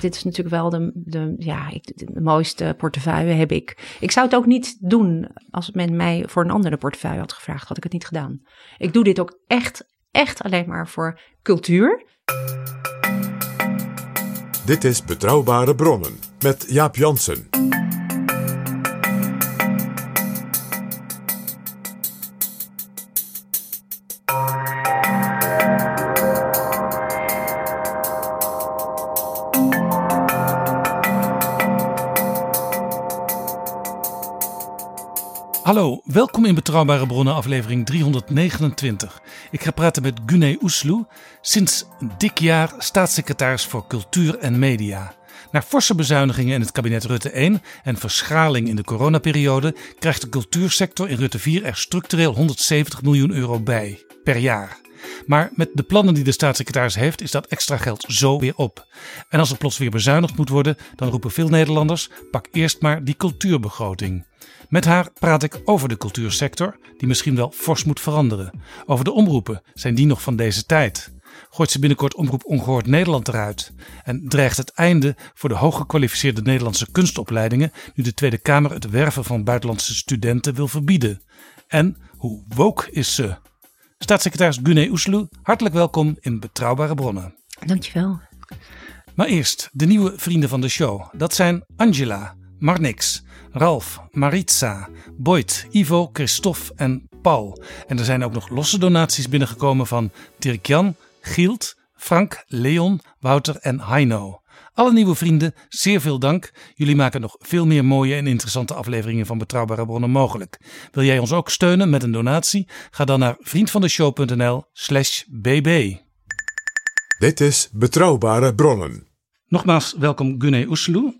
Dit is natuurlijk wel de, de, ja, de mooiste portefeuille heb ik. Ik zou het ook niet doen als men mij voor een andere portefeuille had gevraagd. Had ik het niet gedaan. Ik doe dit ook echt, echt alleen maar voor cultuur. Dit is Betrouwbare Bronnen met Jaap Jansen. Welkom in Betrouwbare Bronnen, aflevering 329. Ik ga praten met Gune Oesloe, sinds een dik jaar staatssecretaris voor Cultuur en Media. Na forse bezuinigingen in het kabinet Rutte 1 en verschraling in de coronaperiode krijgt de cultuursector in Rutte 4 er structureel 170 miljoen euro bij per jaar. Maar met de plannen die de staatssecretaris heeft, is dat extra geld zo weer op. En als er plots weer bezuinigd moet worden, dan roepen veel Nederlanders: pak eerst maar die cultuurbegroting. Met haar praat ik over de cultuursector, die misschien wel fors moet veranderen. Over de omroepen, zijn die nog van deze tijd? Gooit ze binnenkort Omroep Ongehoord Nederland eruit? En dreigt het einde voor de hooggekwalificeerde Nederlandse kunstopleidingen nu de Tweede Kamer het werven van buitenlandse studenten wil verbieden? En hoe woke is ze? Staatssecretaris Gune Oesloe, hartelijk welkom in Betrouwbare Bronnen. Dankjewel. Maar eerst de nieuwe vrienden van de show. Dat zijn Angela, Marnix, Ralf, Maritza, Boyd, Ivo, Christophe en Paul. En er zijn ook nog losse donaties binnengekomen van Dirk-Jan, Gielt, Frank, Leon, Wouter en Heino. Alle nieuwe vrienden, zeer veel dank. Jullie maken nog veel meer mooie en interessante afleveringen van Betrouwbare Bronnen mogelijk. Wil jij ons ook steunen met een donatie? Ga dan naar vriendvandeshow.nl slash bb. Dit is Betrouwbare Bronnen. Nogmaals welkom Gune Oesloe.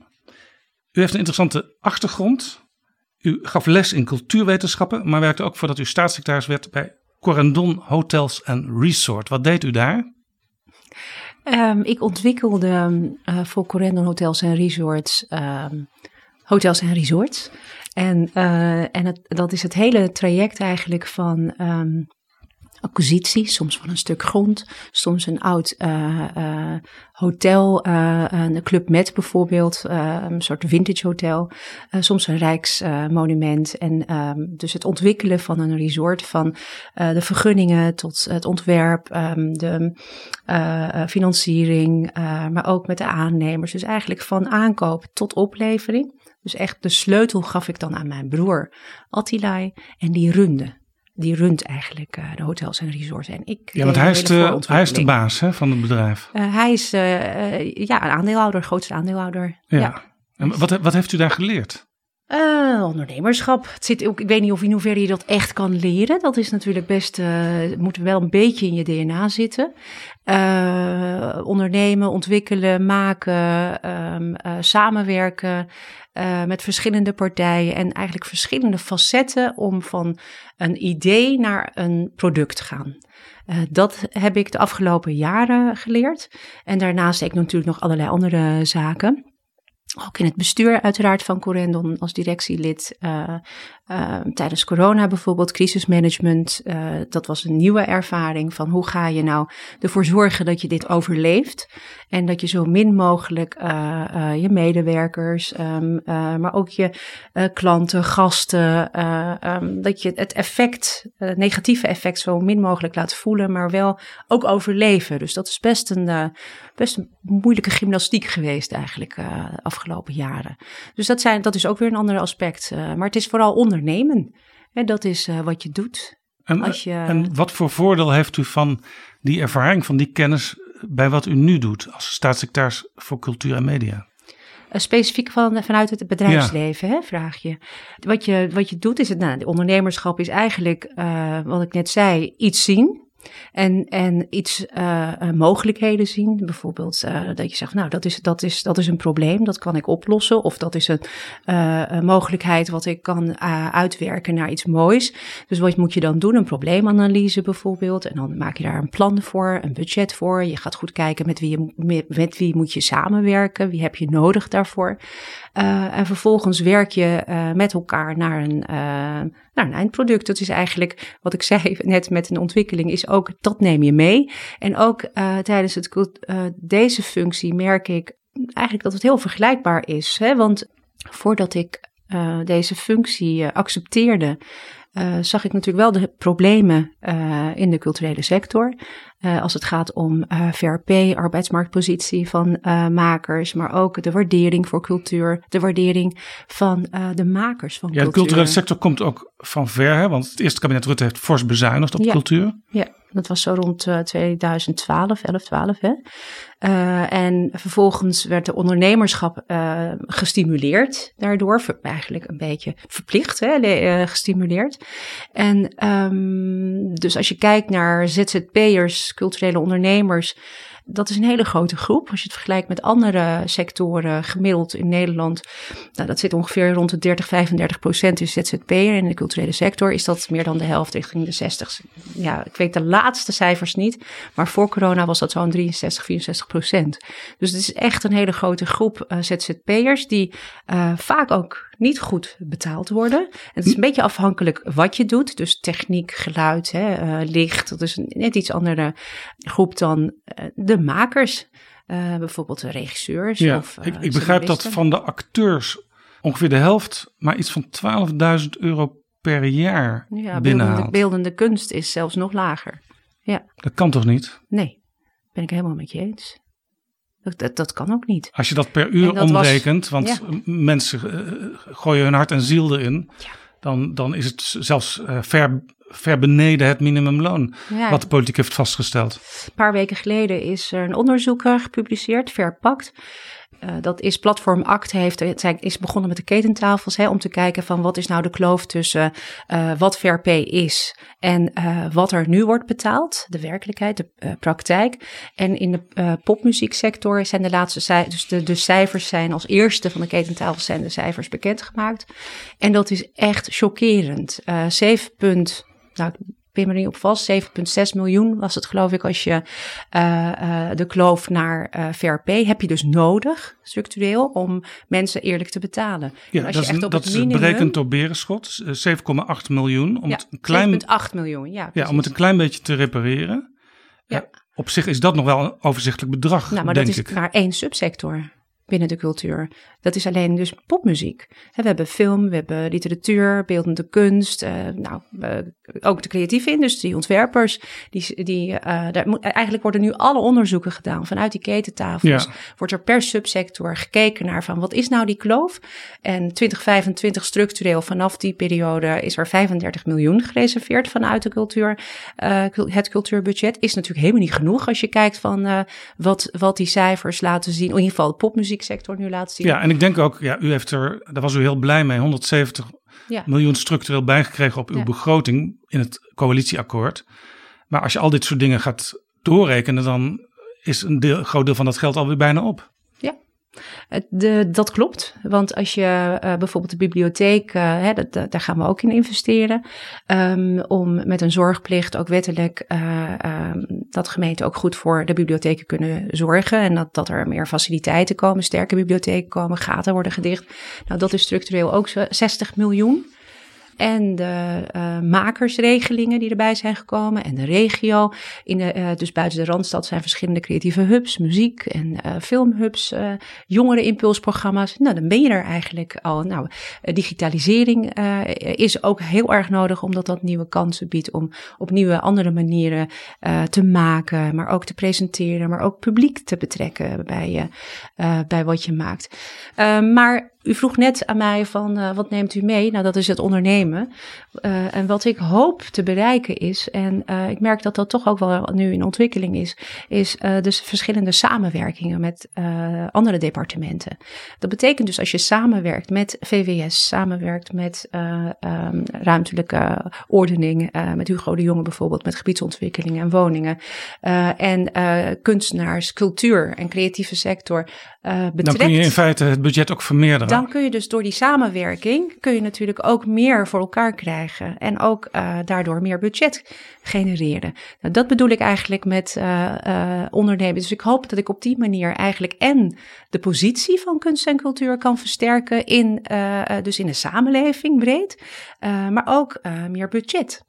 U heeft een interessante achtergrond. U gaf les in cultuurwetenschappen, maar werkte ook voordat u staatssecretaris werd bij Corendon Hotels and Resort. Wat deed u daar? Ehm, ik ontwikkelde eh, voor Corendon Hotels en Resorts ehm, hotels en resorts. En, eh, en dat is het hele traject eigenlijk van ehm, acquisitie, soms van een stuk grond, soms een oud eh, eh, hotel, eh, een Club Med bijvoorbeeld, een soort vintage hotel, soms een rijksmonument. en ehm, dus het ontwikkelen van een resort, van de vergunningen tot het ontwerp, ehm, de financiering, maar ook met de aannemers. Dus eigenlijk van aankoop tot oplevering. Dus echt de sleutel gaf ik dan aan mijn broer Attilai en die runde. Die runt eigenlijk eh, de hotels en resorts. En ik Ja, want deed hij is de, hij is de baas hè, van het bedrijf. Eh, hij is eh, eh, ja, een aandeelhouder, grootste aandeelhouder. Ja. Ja. En wat, wat heeft u daar geleerd? Eh, ondernemerschap. Het zit ook, ik weet niet of in hoeverre je dat echt kan leren. Dat is natuurlijk best, eh moet wel een beetje in je DNA zitten. Eh, ondernemen, ontwikkelen, maken, ehm, eh, samenwerken met verschillende partijen en eigenlijk verschillende facetten om van een idee naar een product te gaan. Dat heb ik de afgelopen jaren geleerd. En daarnaast deed ik natuurlijk nog allerlei andere zaken. Ook in het bestuur uiteraard van Corendon als directielid. Uh, uh, tijdens corona bijvoorbeeld, crisismanagement. Uh, dat was een nieuwe ervaring van hoe ga je nou ervoor zorgen dat je dit overleeft. En dat je zo min mogelijk je medewerkers, um, maar ook je klanten, gasten, um, dat je het effect, het negatieve effect zo min mogelijk laat voelen, maar wel ook overleven. Dus dat is best een, best een moeilijke gymnastiek geweest eigenlijk afgelopen jaren. Dus dat, zijn, dat is ook weer een ander aspect. maar het is vooral ondernemen. En dat is uh, wat je doet. En, als je, en wat voor voordeel heeft u van die ervaring, van die kennis bij wat u nu doet als staatssecretaris voor cultuur en media? Specifiek van, vanuit het bedrijfsleven, ja. hè, vraag je. Wat, je. wat je doet is het, nou, ondernemerschap is eigenlijk, uh, wat ik net zei, iets zien. En, en iets uh, mogelijkheden zien. Bijvoorbeeld uh, dat je zegt, nou, dat is, dat, is, dat is een probleem, dat kan ik oplossen. Of dat is een, een mogelijkheid wat ik kan uitwerken naar iets moois. Dus wat moet je dan doen? Een probleemanalyse bijvoorbeeld. En dan maak je daar een plan voor, een budget voor. Je gaat goed kijken met wie, je, met wie moet je samenwerken. Wie heb je nodig daarvoor? En vervolgens werk je met elkaar naar een, naar een eindproduct. Dat is eigenlijk wat ik zei net met een ontwikkeling, is ook dat neem je mee. En ook uh, tijdens het, uh, deze functie merk ik eigenlijk dat het heel vergelijkbaar is. Hè? Want voordat ik uh, deze functie accepteerde, uh, zag ik natuurlijk wel de problemen uh, in de culturele sector. Uh, als het gaat om VRP, arbeidsmarktpositie van makers, maar ook de waardering voor cultuur, de waardering van de makers van ja, cultuur. Ja, de culturele sector komt ook van ver, hè? want het eerste kabinet Rutte heeft fors bezuinigd op ja. cultuur. Ja, dat was zo rond 2012, 11, 12. Hè? Uh, en vervolgens werd de ondernemerschap uh, gestimuleerd daardoor, eigenlijk een beetje verplicht hè, uh, gestimuleerd. En um, dus als je kijkt naar ZZP'ers, culturele ondernemers, dat is een hele grote groep. Als je het vergelijkt met andere sectoren gemiddeld in Nederland, nou, dat zit ongeveer rond de 30, 35 procent is ZZP'er. In de culturele sector is dat meer dan de helft, richting de 60. Ja, ik weet de laatste cijfers niet, maar voor corona was dat zo'n 63, 64 procent. Dus het is echt een hele grote groep uh, ZZP'ers die uh, vaak ook niet goed betaald worden. En het is een beetje afhankelijk wat je doet. Dus techniek, geluid, hè, uh, licht. Dat is een net iets andere groep dan uh, de makers. Uh, bijvoorbeeld de regisseurs. Ja, of, ik, ik begrijp dat van de acteurs ongeveer de helft, maar iets van 12.000 euro per jaar ja, binnenhaalt. Beeldende, beeldende kunst is zelfs nog lager. Ja. Dat kan toch niet? Nee, ben ik helemaal met je eens. Dat, dat, kan ook niet. Als je dat per uur dat omrekent, was, want ja. mensen uh, gooien hun hart en ziel erin, ja. dan, dan is het zelfs uh, ver, ver beneden het minimumloon ja. wat de politiek heeft vastgesteld. Een paar weken geleden is er een onderzoek gepubliceerd, Verpakt. Uh, dat is Platform Act heeft, het is begonnen met de ketentafels hè, om te kijken van wat is nou de kloof tussen uh, wat VRP is en wat er nu wordt betaald, de werkelijkheid, de praktijk. En in de popmuzieksector zijn de laatste cijfers, dus de, cijfers zijn als eerste van de ketentafels zijn de cijfers bekendgemaakt. En dat is echt chockerend. 7, nou, pin me niet op vast, 7,6 miljoen was het geloof ik als je uh, uh, de kloof naar uh, VRP heb je dus nodig, structureel, om mensen eerlijk te betalen. Ja, als dat je echt is, op dat het is minimum, berekend door Berenschot, 7,8 miljoen. Om ja, het een klein, 7,8 miljoen, ja. ja, om het een klein beetje te repareren. Ja. op zich is dat nog wel een overzichtelijk bedrag, nou, maar denk dat is ik. maar één subsector binnen de cultuur. Dat is alleen dus popmuziek. We hebben film, we hebben literatuur, beeldende kunst, uh, nou, uh, ook de creatieve industrie, ontwerpers. Die, die, uh, daar moet, eigenlijk worden nu alle onderzoeken gedaan vanuit die ketentafels. Ja. Wordt er per subsector gekeken naar van wat is nou die kloof? En 2025 structureel vanaf die periode is er 35 miljoen gereserveerd vanuit de cultuur. het cultuurbudget is natuurlijk helemaal niet genoeg als je kijkt van wat, wat die cijfers laten zien. In ieder geval de popmuzieksector nu laat zien. Ja, en ik denk ook, ja, u heeft er, daar was u heel blij mee, 170 Ja. miljoen structureel bijgekregen op uw Ja. begroting in het coalitieakkoord. Maar als je al dit soort dingen gaat doorrekenen, dan is een deel, groot deel van dat geld alweer bijna op. Dat klopt, want als je uh, bijvoorbeeld de bibliotheek, uh, hè, dat, daar gaan we ook in investeren, um, om met een zorgplicht ook wettelijk uh, um, dat gemeenten ook goed voor de bibliotheken kunnen zorgen en dat, dat er meer faciliteiten komen, sterke bibliotheken komen, gaten worden gedicht. Nou, dat is structureel ook 60 miljoen en de uh, makersregelingen die erbij zijn gekomen en de regio. In de, uh, dus buiten de Randstad zijn verschillende creatieve hubs, muziek en uh, filmhubs, jongeren impulsprogramma's. Nou, dan ben je er eigenlijk al. Nou, digitalisering is ook heel erg nodig omdat dat nieuwe kansen biedt om op nieuwe andere manieren te maken, maar ook te presenteren, maar ook publiek te betrekken bij, bij wat je maakt. maar u vroeg net aan mij van uh, wat neemt u mee? Nou, dat is het ondernemen. Uh, en wat ik hoop te bereiken is, en uh, ik merk dat dat toch ook wel nu in ontwikkeling is, is dus verschillende samenwerkingen met andere departementen. Dat betekent dus als je samenwerkt met VWS, samenwerkt met um, ruimtelijke ordening, met Hugo de Jonge bijvoorbeeld, met gebiedsontwikkeling en woningen, en kunstenaars, cultuur en creatieve sector betrekt. Dan kun je in feite het budget ook vermeerderen dan kun je dus door die samenwerking, kun je natuurlijk ook meer voor elkaar krijgen. En ook uh, daardoor meer budget genereren. Nou, dat bedoel ik eigenlijk met uh, ondernemen. Dus ik hoop dat ik op die manier eigenlijk en de positie van kunst en cultuur kan versterken in, dus in de samenleving breed, maar ook meer budget.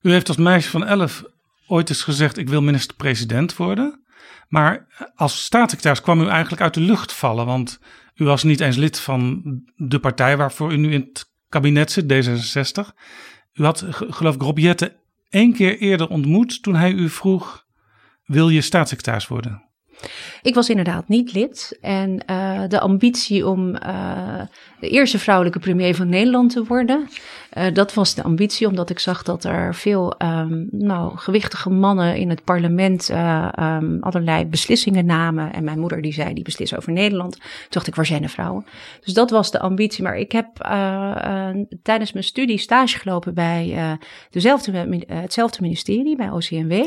U heeft als meisje van elf ooit eens gezegd: Ik wil minister-president worden. Maar als staatssecretaris kwam u eigenlijk uit de lucht vallen, want u was niet eens lid van de partij waarvoor u nu in het kabinet zit, D66. U had, geloof ik, Rob Jette één keer eerder ontmoet toen hij u vroeg: wil je staatssecretaris worden? Ik was inderdaad niet lid. En uh, de ambitie om uh, de eerste vrouwelijke premier van Nederland te worden, uh, dat was de ambitie, omdat ik zag dat er veel um, nou, gewichtige mannen in het parlement um, allerlei beslissingen namen. En mijn moeder die zei, die beslissen over Nederland. Toen dacht ik, waar zijn de vrouwen? Dus dat was de ambitie. Maar ik heb tijdens mijn studie stage gelopen bij dezelfde, hetzelfde ministerie, bij OCMW.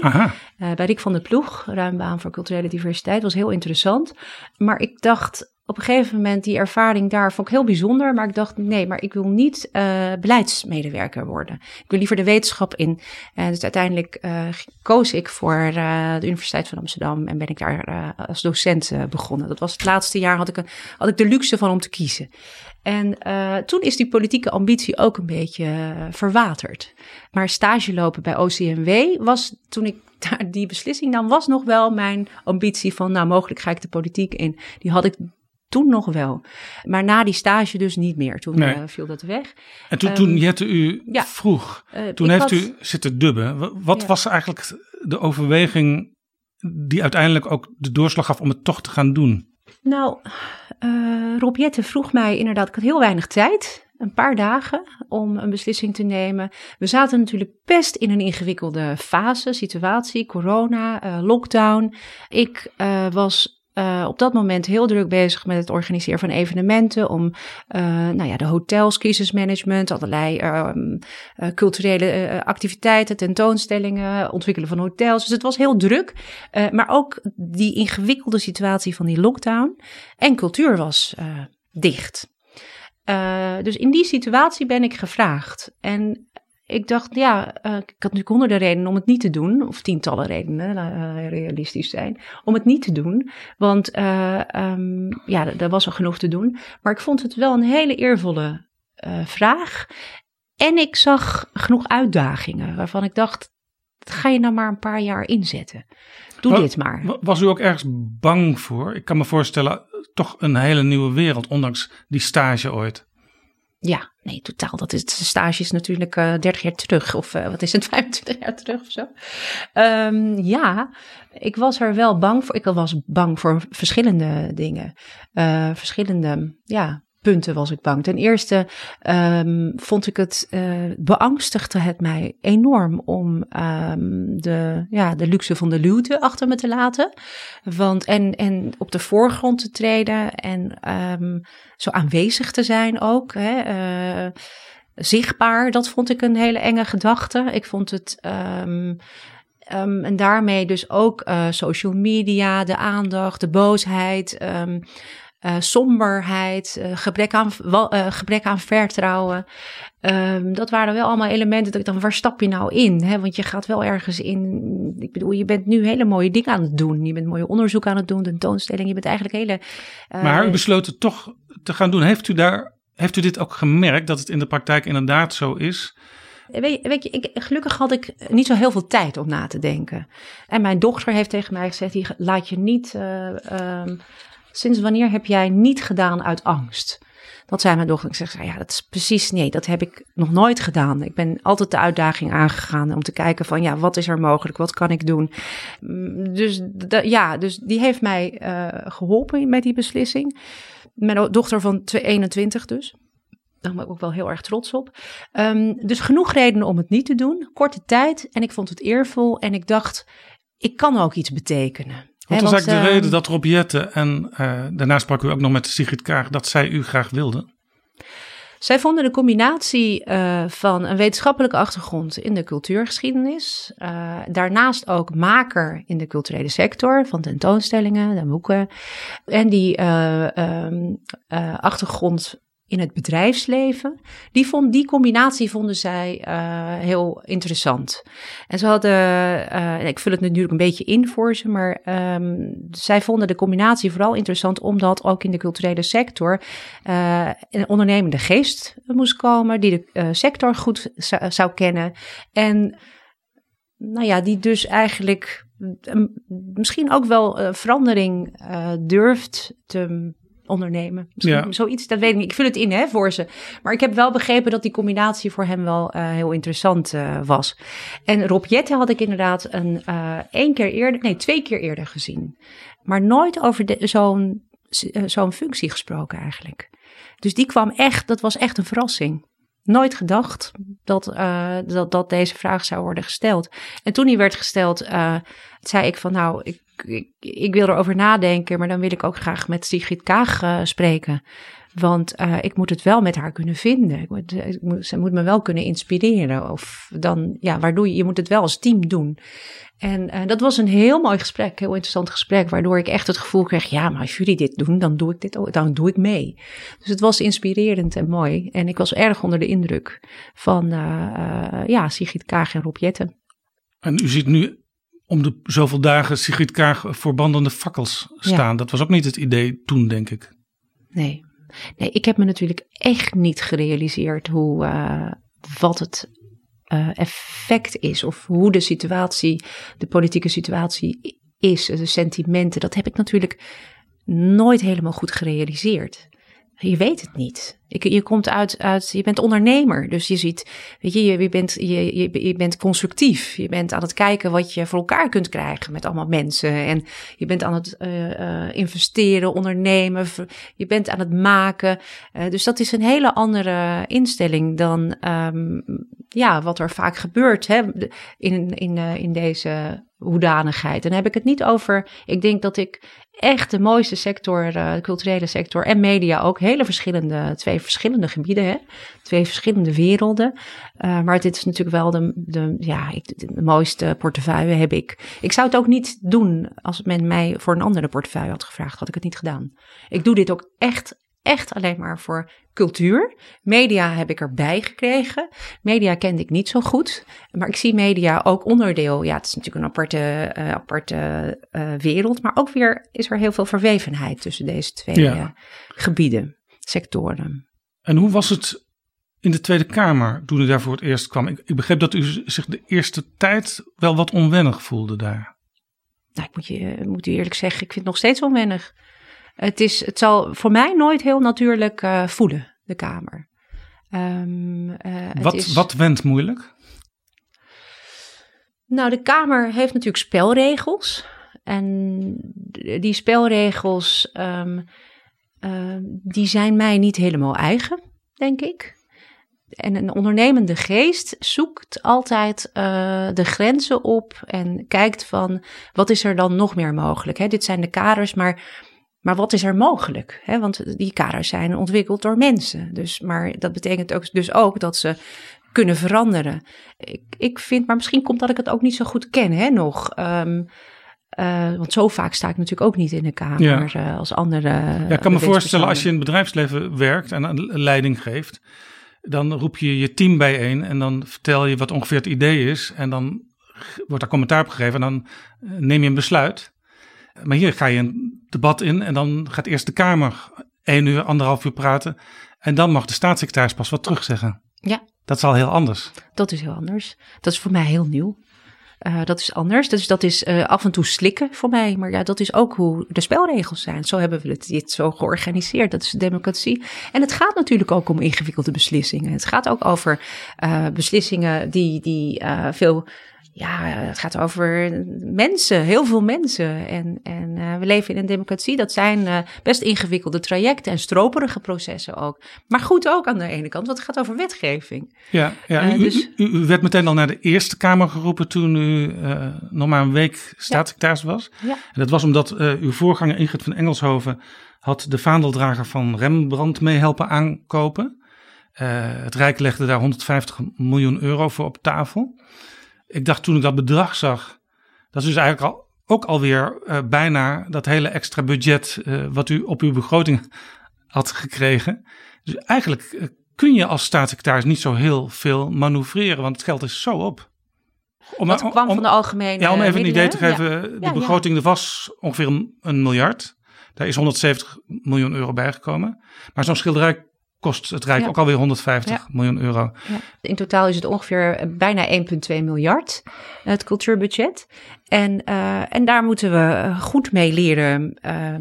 bij Rick van der Ploeg, ruimbaan voor culturele diversiteit. was heel interessant. Maar ik dacht op een gegeven moment, die ervaring daar vond ik heel bijzonder. Maar ik dacht, nee, maar ik wil niet uh, beleidsmedewerker worden. Ik wil liever de wetenschap in. En dus uiteindelijk uh, koos ik voor uh, de Universiteit van Amsterdam en ben ik daar als docent begonnen. Dat was het laatste jaar, had ik, een, had ik de luxe van om te kiezen. En toen is die politieke ambitie ook een beetje verwaterd. Maar stage lopen bij OCMW was toen ik daar die beslissing nam, was nog wel mijn ambitie van, nou, mogelijk ga ik de politiek in. Die had ik toen nog wel. Maar na die stage dus niet meer. Toen nee. uh, viel dat weg. En toen, um, toen Jette u ja, vroeg, uh, toen heeft had, u zitten dubben. Wat ja. was eigenlijk de overweging die uiteindelijk ook de doorslag gaf om het toch te gaan doen? Nou, uh, Rob Jette vroeg mij inderdaad, ik had heel weinig tijd een paar dagen om een beslissing te nemen. We zaten natuurlijk best in een ingewikkelde fase, situatie, corona, uh, lockdown. Ik uh, was uh, op dat moment heel druk bezig met het organiseren van evenementen. Om uh, nou ja, de hotels, crisismanagement, allerlei uh, culturele activiteiten, tentoonstellingen, ontwikkelen van hotels. Dus het was heel druk. maar ook die ingewikkelde situatie van die lockdown. En cultuur was dicht. dus in die situatie ben ik gevraagd. En ik dacht, ja, uh, ik had natuurlijk honderden redenen om het niet te doen, of tientallen redenen, uh, realistisch zijn, om het niet te doen. Want uh, um, ja, er was al genoeg te doen. Maar ik vond het wel een hele eervolle vraag. En ik zag genoeg uitdagingen waarvan ik dacht, ga je nou maar een paar jaar inzetten. Doe was, dit maar. Was u ook ergens bang voor? Ik kan me voorstellen, toch een hele nieuwe wereld, ondanks die stage ooit. Ja, nee, totaal. Dat is, de stage is natuurlijk uh, 30 jaar terug. Of uh, wat is het, 25 jaar terug of zo. Um, ja, ik was er wel bang voor. Ik was bang voor verschillende dingen. Uh, verschillende, ja, punten was ik bang. Ten eerste um, vond ik het, uh, beangstigde het mij enorm om um, de, ja, de luxe van de luwte achter me te laten. Want, en, en op de voorgrond te treden en um, zo aanwezig te zijn ook. Hè, uh, zichtbaar, dat vond ik een hele enge gedachte. Ik vond het Ehm, en daarmee dus ook uh, social media, de aandacht, de boosheid, uh, somberheid, uh, gebrek, aan, gebrek aan vertrouwen. Um, dat waren wel allemaal elementen dat ik dan, waar stap je nou in? Hè? Want je gaat wel ergens in, ik bedoel, je bent nu hele mooie dingen aan het doen. Je bent mooie onderzoek aan het doen, tentoonstelling. Je bent eigenlijk hele... maar u besloot het toch te gaan doen. Heeft u daar, heeft u dit ook gemerkt, dat het in de praktijk inderdaad zo is... Weet, weet je, ik, gelukkig had ik niet zo heel veel tijd om na te denken. En mijn dochter heeft tegen mij gezegd: die laat je niet. Uh, um, sinds wanneer heb jij niet gedaan uit angst? Dat zei mijn dochter. Ik zeg: ja, dat is precies nee, dat heb ik nog nooit gedaan. Ik ben altijd de uitdaging aangegaan om te kijken van ja, wat is er mogelijk? Wat kan ik doen? Dus ja, dus die heeft mij uh, geholpen met die beslissing. Mijn dochter van 21 dus. Daar ben ik ook wel heel erg trots op. Um, dus genoeg redenen om het niet te doen. Korte tijd en ik vond het eervol en ik dacht, ik kan ook iets betekenen. Wat was eigenlijk de reden dat Rob Jette en uh, daarna sprak u ook nog met Sigrid Kaag dat zij u graag wilde? Zij vonden de combinatie uh, van een wetenschappelijke achtergrond in de cultuurgeschiedenis, uh, daarnaast ook maker in de culturele sector van tentoonstellingen, de boeken, en die um, achtergrond in het bedrijfsleven. Die, vond, die combinatie vonden zij uh, heel interessant. En ze hadden, uh, ik vul het natuurlijk een beetje in voor ze, maar um, zij vonden de combinatie vooral interessant omdat ook in de culturele sector uh, een ondernemende geest moest komen, die de sector goed zou, kennen. En nou ja, die dus eigenlijk misschien ook wel verandering durft te ondernemen. ja. Zoiets, dat weet ik niet. Ik vul het in hè, voor ze. Maar ik heb wel begrepen dat die combinatie voor hem wel uh, heel interessant uh, was. En Rob Jette had ik inderdaad een uh, één keer eerder, nee, twee keer eerder gezien. Maar nooit over zo'n zo'n functie gesproken eigenlijk. Dus die kwam echt, dat was echt een verrassing. Nooit gedacht dat, dat, dat deze vraag zou worden gesteld. En toen die werd gesteld, zei ik van nou, ik ik, wil erover nadenken, maar dan wil ik ook graag met Sigrid Kaag uh, spreken. Want uh, ik moet het wel met haar kunnen vinden. Moet, ik moet, ze moet me wel kunnen inspireren. Of dan, ja, waardoor je, je moet het wel als team doen. En dat was een heel mooi gesprek, heel interessant gesprek, waardoor ik echt het gevoel kreeg, ja, maar als jullie dit doen, dan doe ik dit ook, dan doe ik mee. Dus het was inspirerend en mooi. En ik was erg onder de indruk van, ja, Sigrid Kaag en Rob Jetten. En u ziet nu om de zoveel dagen Sigrid Kaag voor bandende fakkels staan. Dat was ook niet het idee toen, denk ik. Nee. nee, ik heb me natuurlijk echt niet gerealiseerd hoe, uh, wat het uh, effect is. Of hoe de situatie, de politieke situatie is. De sentimenten, dat heb ik natuurlijk nooit helemaal goed gerealiseerd. Je weet het niet. Je, komt uit, uit, je bent ondernemer. Dus je ziet, weet je, je, bent, je, je, je bent constructief. Je bent aan het kijken wat je voor elkaar kunt krijgen met allemaal mensen. En je bent aan het uh, investeren, ondernemen. Je bent aan het maken. Uh, dus dat is een hele andere instelling dan um, ja, wat er vaak gebeurt hè, in, in, in deze hoedanigheid. En dan heb ik het niet over. Ik denk dat ik echt de mooiste sector, de culturele sector en media ook hele verschillende, twee verschillende gebieden, hè? twee verschillende werelden. Uh, maar dit is natuurlijk wel de, de, ja, de mooiste portefeuille heb ik. Ik zou het ook niet doen als men mij voor een andere portefeuille had gevraagd, had ik het niet gedaan. Ik doe dit ook echt echt alleen maar voor cultuur. Media heb ik erbij gekregen. Media kende ik niet zo goed. Maar ik zie media ook onderdeel. Ja, het is natuurlijk een aparte, uh, aparte uh, wereld. Maar ook weer is er heel veel verwevenheid tussen deze twee ja. uh, gebieden, sectoren. En hoe was het in de Tweede Kamer toen u daar voor het eerst kwam? Ik, ik begreep dat u zich de eerste tijd wel wat onwennig voelde daar. Nou, ik moet je, moet u eerlijk zeggen, ik vind het nog steeds onwennig. Het, is, het zal voor mij nooit heel natuurlijk uh, voelen, de Kamer. Um, uh, wat, is... wat wendt moeilijk? Nou, de Kamer heeft natuurlijk spelregels. En die spelregels, um, uh, die zijn mij niet helemaal eigen, denk ik. En een ondernemende geest zoekt altijd uh, de grenzen op en kijkt van wat is er dan nog meer mogelijk. Hè? Dit zijn de kaders, maar maar wat is er mogelijk? want die kaders zijn ontwikkeld door mensen. Dus, maar dat betekent ook, dus ook dat ze kunnen veranderen. Ik, ik vind, maar misschien komt dat ik het ook niet zo goed ken, hè, nog. Ehm, uh, want zo vaak sta ik natuurlijk ook niet in de kamer ja. uh, als andere. Ja, ik kan me voorstellen als je in het bedrijfsleven werkt en een leiding geeft, dan roep je je team bijeen en dan vertel je wat ongeveer het idee is en dan wordt daar commentaar op gegeven en dan eh, neem je een besluit. Maar hier ga je een debat in en dan gaat eerst de Kamer één uur, anderhalf uur praten en dan mag de staatssecretaris pas wat terugzeggen. Ja. Dat is al heel anders. Dat is heel anders. Dat is voor mij heel nieuw. Uh, dat is anders. Dus dat is uh, af en toe slikken voor mij. Maar ja, dat is ook hoe de spelregels zijn. Zo hebben we het, dit zo georganiseerd. Dat is de democratie. En het gaat natuurlijk ook om ingewikkelde beslissingen. Het gaat ook over uh, beslissingen die, die veel ja, het gaat over mensen, heel veel mensen. En, en uh, we leven in een democratie. Dat zijn uh, best ingewikkelde trajecten en stroperige processen ook. Maar goed ook aan de ene kant, want het gaat over wetgeving. Ja, ja uh, u, dus... u, u, werd meteen al naar de Eerste Kamer geroepen toen u nog maar een week staatssecretaris ja. was. Ja. En dat was omdat uw voorganger Ingrid van Engelshoven had de vaandeldrager van Rembrandt mee helpen aankopen. het Rijk legde daar 150 miljoen euro voor op tafel ik dacht toen ik dat bedrag zag, dat is dus eigenlijk al, ook alweer uh, bijna dat hele extra budget uh, wat u op uw begroting had gekregen. Dus eigenlijk uh, kun je als staatssecretaris niet zo heel veel manoeuvreren, want het geld is zo op. Om, kwam om, van de algemene Ja, om even een idee te geven, ja. de ja, begroting ja. was ongeveer een, een, miljard. Daar is 170 miljoen euro bijgekomen. Maar zo'n schilderij kost het Rijk ja. ook alweer 150 ja. miljoen euro. Ja. In totaal is het ongeveer eh, bijna 1,2 miljard, het cultuurbudget. En, uh, en daar moeten we eh, goed mee leren uh,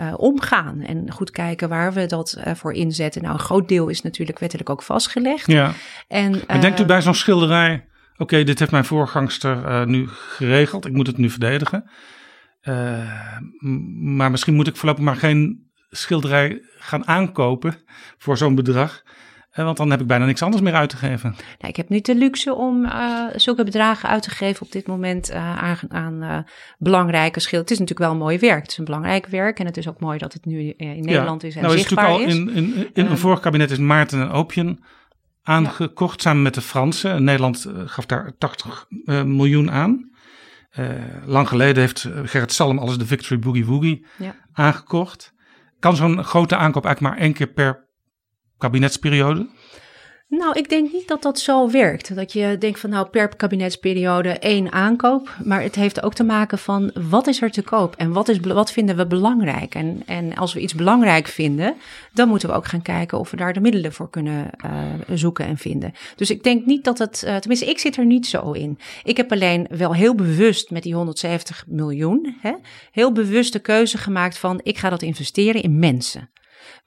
uh, omgaan. En goed kijken waar we dat voor inzetten. Nou, een groot deel is natuurlijk wettelijk ook vastgelegd. Ja. En, maar denkt u bij zo'n schilderij, oké, okay, dit heeft mijn voorgangster nu geregeld. Ik moet het nu verdedigen. maar misschien moet ik voorlopig maar geen schilderij gaan aankopen voor zo'n bedrag. Uh, want dan heb ik bijna niks anders meer uit te geven. Nou, ik heb niet de luxe om uh, zulke bedragen uit te geven op dit moment uh, aan, aan belangrijke schilderijen. Het is natuurlijk wel een mooi werk. Het is een belangrijk werk. En het is ook mooi dat het nu in Nederland ja. is en nou, zichtbaar is. Natuurlijk al in, in, in een vorig kabinet is Maarten en Opium aangekocht ja. samen met de Fransen. Nederland gaf daar 80 miljoen aan. lang geleden heeft Gerrit Salm alles de Victory Boogie Woogie ja. aangekocht. Kan zo'n grote aankoop eigenlijk maar één keer per kabinetsperiode? Nou, ik denk niet dat dat zo werkt. Dat je denkt van nou per kabinetsperiode één aankoop. Maar het heeft ook te maken van wat is er te koop en wat, is, wat vinden we belangrijk. En, en als we iets belangrijk vinden, dan moeten we ook gaan kijken of we daar de middelen voor kunnen uh, zoeken en vinden. Dus ik denk niet dat het, uh, tenminste ik zit er niet zo in. Ik heb alleen wel heel bewust met die 170 miljoen, hè, heel bewust de keuze gemaakt van ik ga dat investeren in mensen.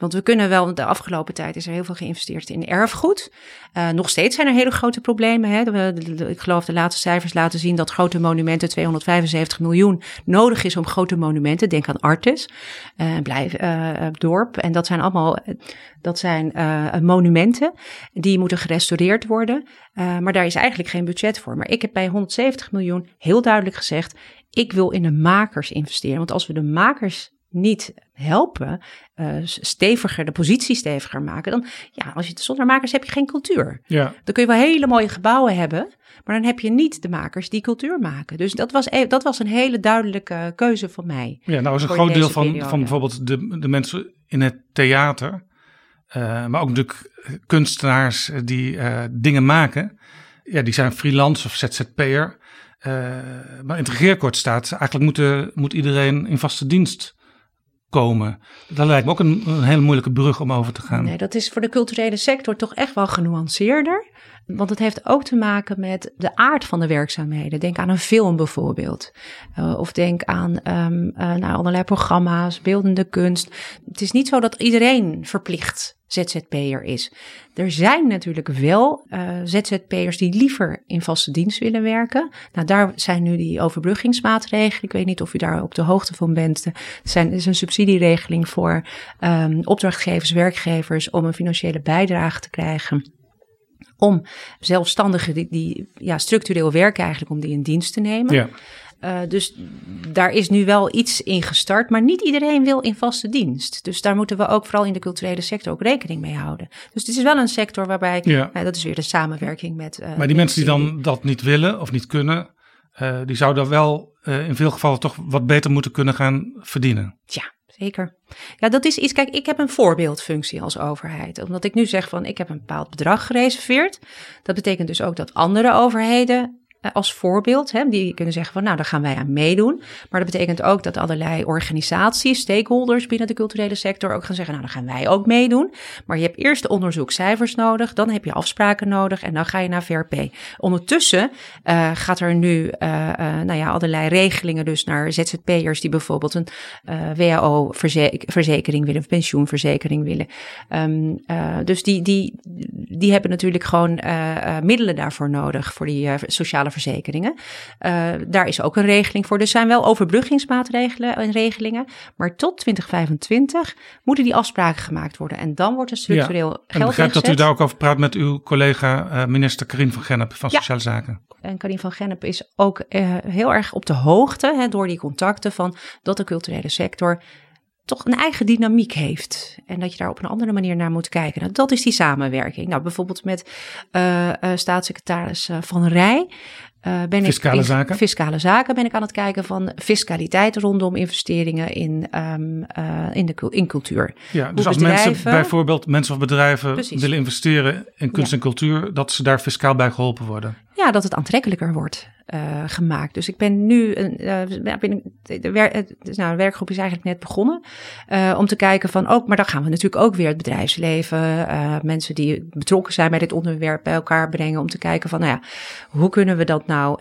Want we kunnen wel, de afgelopen tijd is er heel veel geïnvesteerd in erfgoed. Uh, nog steeds zijn er hele grote problemen. Hè. Ik geloof de laatste cijfers laten zien dat grote monumenten 275 miljoen nodig is om grote monumenten. Denk aan Artes, uh, blijf, uh, dorp. En dat zijn allemaal dat zijn, monumenten die moeten gerestaureerd worden. maar daar is eigenlijk geen budget voor. Maar ik heb bij 170 miljoen heel duidelijk gezegd, ik wil in de makers investeren. Want als we de makers niet helpen, uh, steviger, de positie steviger maken, dan, ja, als je het zonder makers heb je geen cultuur. Ja. Dan kun je wel hele mooie gebouwen hebben, maar dan heb je niet de makers die cultuur maken. Dus dat was, e, dat was een hele duidelijke keuze van mij. Ja, nou is een groot deel van, van bijvoorbeeld de, de mensen in het theater, uh, maar ook natuurlijk kunstenaars die uh, dingen maken, ja, die zijn freelance of ZZP'er. Maar in het regeerakkoord staat, eigenlijk moet, moet iedereen in vaste dienst komen. Dat lijkt me ook een, een hele moeilijke brug om over te gaan. Nee, dat is voor de culturele sector toch echt wel genuanceerder. Want het heeft ook te maken met de aard van de werkzaamheden. Denk aan een film bijvoorbeeld. Uh, of denk aan um, uh, nou, allerlei programma's, beeldende kunst. Het is niet zo dat iedereen verplicht ZZP'er is. Er zijn natuurlijk wel uh, ZZP'ers die liever in vaste dienst willen werken. Nou, daar zijn nu die overbruggingsmaatregelen. Ik weet niet of u daar op de hoogte van bent. Er zijn, is een subsidieregeling voor um, opdrachtgevers, werkgevers om een financiële bijdrage te krijgen om zelfstandigen die, die ja, structureel werken eigenlijk, om die in dienst te nemen. Ja. Uh, dus daar is nu wel iets in gestart, maar niet iedereen wil in vaste dienst. Dus daar moeten we ook vooral in de culturele sector ook rekening mee houden. Dus het is wel een sector waarbij, ja. uh, dat is weer de samenwerking met. Uh, maar die mensen die dan dat niet willen of niet kunnen, die zouden wel in veel gevallen toch wat beter moeten kunnen gaan verdienen. Ja, zeker. Ja, dat is iets. Kijk, ik heb een voorbeeldfunctie als overheid. Omdat ik nu zeg van ik heb een bepaald bedrag gereserveerd. Dat betekent dus ook dat andere overheden als voorbeeld. Hè, die kunnen zeggen van nou, daar gaan wij aan meedoen. Maar dat betekent ook dat allerlei organisaties, stakeholders binnen de culturele sector ook gaan zeggen, nou, dan gaan wij ook meedoen. Maar je hebt eerst de onderzoekcijfers nodig, dan heb je afspraken nodig en dan ga je naar VRP. Ondertussen uh, gaat er nu uh, nou ja, allerlei regelingen dus naar ZZP'ers die bijvoorbeeld een WHO-verzekering willen of pensioenverzekering willen. Um, dus die, die, die hebben natuurlijk gewoon middelen daarvoor nodig voor die sociale verzekeringen. Uh, daar is ook een regeling voor. Er zijn wel overbruggingsmaatregelen en regelingen. Maar tot 2025 moeten die afspraken gemaakt worden. En dan wordt er structureel ja, geld Ik begrijp dat u daar ook over praat met uw collega uh, minister Karin van Gennep van Sociale Zaken. En Karin van Gennep is ook uh, heel erg op de hoogte hè, door die contacten van dat de culturele sector toch een eigen dynamiek heeft. En dat je daar op een andere manier naar moet kijken. Nou, dat is die samenwerking. Nou, bijvoorbeeld met uh, uh, staatssecretaris Van Rij. Uh, ben fiscale ik, zaken? Fiscale zaken ben ik aan het kijken van fiscaliteit rondom investeringen in, um, uh, in, de, in cultuur. Ja, dus als bedrijven, mensen bijvoorbeeld mensen of bedrijven precies. willen investeren in kunst ja. en cultuur, dat ze daar fiscaal bij geholpen worden. Ja, dat het aantrekkelijker wordt uh, gemaakt. Dus ik ben nu, binnen, de, wer, nou, de werkgroep is eigenlijk net begonnen om te kijken van ook, maar dan gaan we natuurlijk ook weer het bedrijfsleven, mensen die betrokken zijn bij dit onderwerp bij elkaar brengen om te kijken van, nou ja, hoe kunnen we dat nou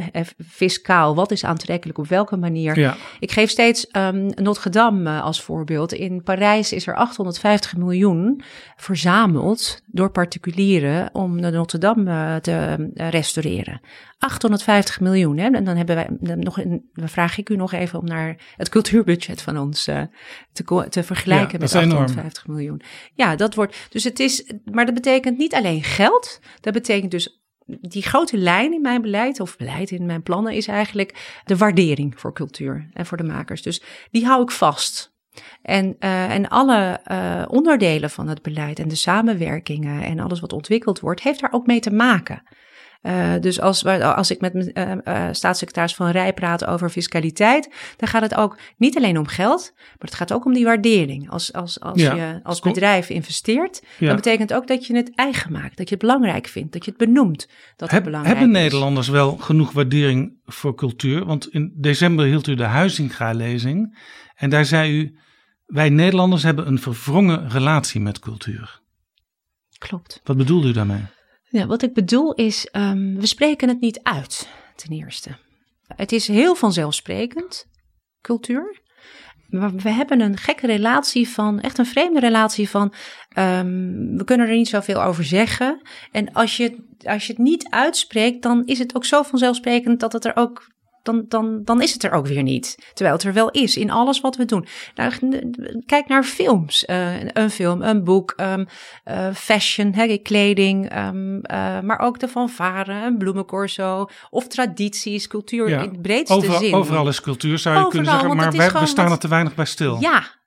fiscaal, wat is aantrekkelijk, op welke manier? Ja. Ik geef steeds um, Notre Dame als voorbeeld. In Parijs is er 850 miljoen verzameld door particulieren om de Notre Dame te restaureren. 850 miljoen. Hè? En dan hebben wij nog een, dan vraag ik u nog even om naar het cultuurbudget van ons uh, te, te vergelijken ja, met 850 enorm. miljoen. Ja, dat wordt. Dus het is. Maar dat betekent niet alleen geld. Dat betekent dus. Die grote lijn in mijn beleid, of beleid in mijn plannen, is eigenlijk de waardering voor cultuur en voor de makers. Dus die hou ik vast. En, uh, en alle uh, onderdelen van het beleid en de samenwerkingen en alles wat ontwikkeld wordt, heeft daar ook mee te maken. Uh, dus als, als ik met uh, uh, staatssecretaris Van Rij praat over fiscaliteit, dan gaat het ook niet alleen om geld, maar het gaat ook om die waardering. Als, als, als ja. je als bedrijf investeert, ja. dan betekent ook dat je het eigen maakt, dat je het belangrijk vindt, dat je het benoemt. Dat Heb, het belangrijk hebben is. Nederlanders wel genoeg waardering voor cultuur? Want in december hield u de Huizinga-lezing en daar zei u, wij Nederlanders hebben een verwrongen relatie met cultuur. Klopt. Wat bedoelde u daarmee? Ja, wat ik bedoel is, um, we spreken het niet uit, ten eerste. Het is heel vanzelfsprekend, cultuur. Maar we hebben een gekke relatie van, echt een vreemde relatie van, um, we kunnen er niet zoveel over zeggen. En als je, als je het niet uitspreekt, dan is het ook zo vanzelfsprekend dat het er ook dan, dan, dan is het er ook weer niet. Terwijl het er wel is in alles wat we doen. Nou, kijk naar films. Uh, een film, een boek, um, uh, fashion, hè, kleding, um, uh, maar ook de fanfare, een bloemencorso of tradities, cultuur ja, in het breedste overal, zin. Overal is cultuur, zou je overal, kunnen zeggen, maar we, we staan er te weinig bij stil. Ja,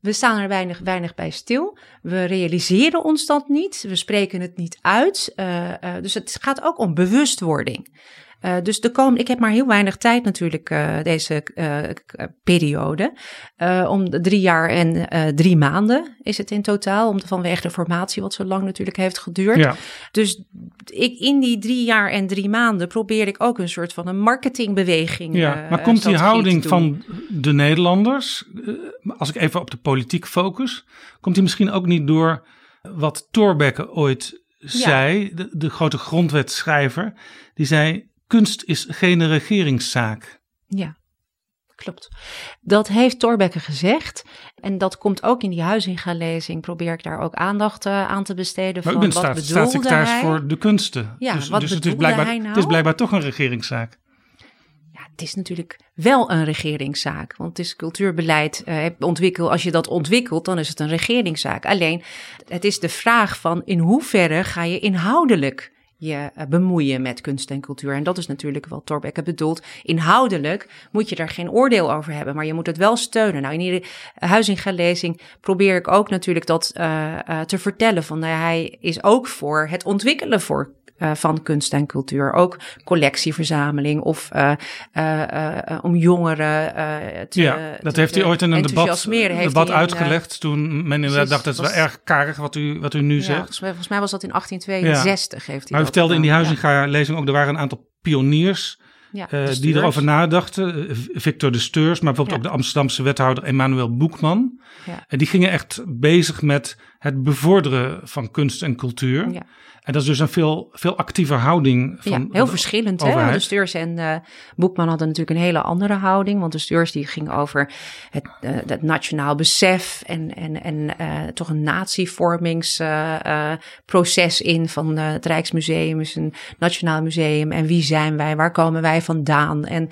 we staan er weinig, weinig bij stil. We realiseren ons dat niet. We spreken het niet uit. Uh, uh, dus het gaat ook om bewustwording. Uh, dus de komende, ik heb maar heel weinig tijd natuurlijk uh, deze uh, periode. om de drie jaar en drie maanden is het in totaal. Om vanwege de formatie wat zo lang natuurlijk heeft geduurd. Ja. Dus ik, in die drie jaar en drie maanden probeer ik ook een soort van een marketingbeweging. Ja, maar komt die houding van de Nederlanders, als ik even op de politiek focus, komt die misschien ook niet door wat Thorbecke ooit zei, de, de grote grondwetschrijver, die zei kunst is geen regeringszaak. Ja, klopt. Dat heeft Thorbecke gezegd. En dat komt ook in die Huizinga-lezing. Probeer ik daar ook aandacht uh, aan te besteden. Maar van, u bent wat staat, staatssecretaris hij? voor de kunsten. Ja, dus wat dus het, is blijkbaar, nou? het is blijkbaar toch een regeringszaak. Ja, het is natuurlijk wel een regeringszaak. Want het is cultuurbeleid uh, ontwikkeld. Als je dat ontwikkelt, dan is het een regeringszaak. Alleen, het is de vraag van in hoeverre ga je inhoudelijk je uh, bemoeien met kunst en cultuur. En dat is natuurlijk wat Thorbecke bedoelt. Inhoudelijk moet je er geen oordeel over hebben, maar je moet het wel steunen. Nou, in iedere Huizinga-lezing probeer ik ook natuurlijk dat uh, te vertellen. Van, nou, hij is ook voor het ontwikkelen voor uh, van kunst en cultuur. Ook collectieverzameling of uh, uh, om jongeren te Ja, dat heeft hij ooit in een debat, debat uitgelegd toen men inderdaad dacht dat het wel erg karig wat u, wat u nu ja, zegt. Volgens mij, volgens mij was dat in 1862 ja. heeft hij Maar u vertelde in die Huizinga-lezing ook, er waren een aantal pioniers... Ja, uh, die erover nadachten. Victor de Steurs, maar bijvoorbeeld ja. ook de Amsterdamse wethouder Emmanuel Boekman. Ja. En die gingen echt bezig met het bevorderen van kunst en cultuur. Ja. En dat is dus een veel, veel actiever houding van Ja, heel verschillend. Hè? De Steurs en uh, Boekman hadden natuurlijk een hele andere houding. Want de Steurs die ging over het, uh, het nationaal besef en, en, en uh, toch een natievormingsproces in van het Rijksmuseum is een nationaal museum. En wie zijn wij? Waar komen wij vandaan? En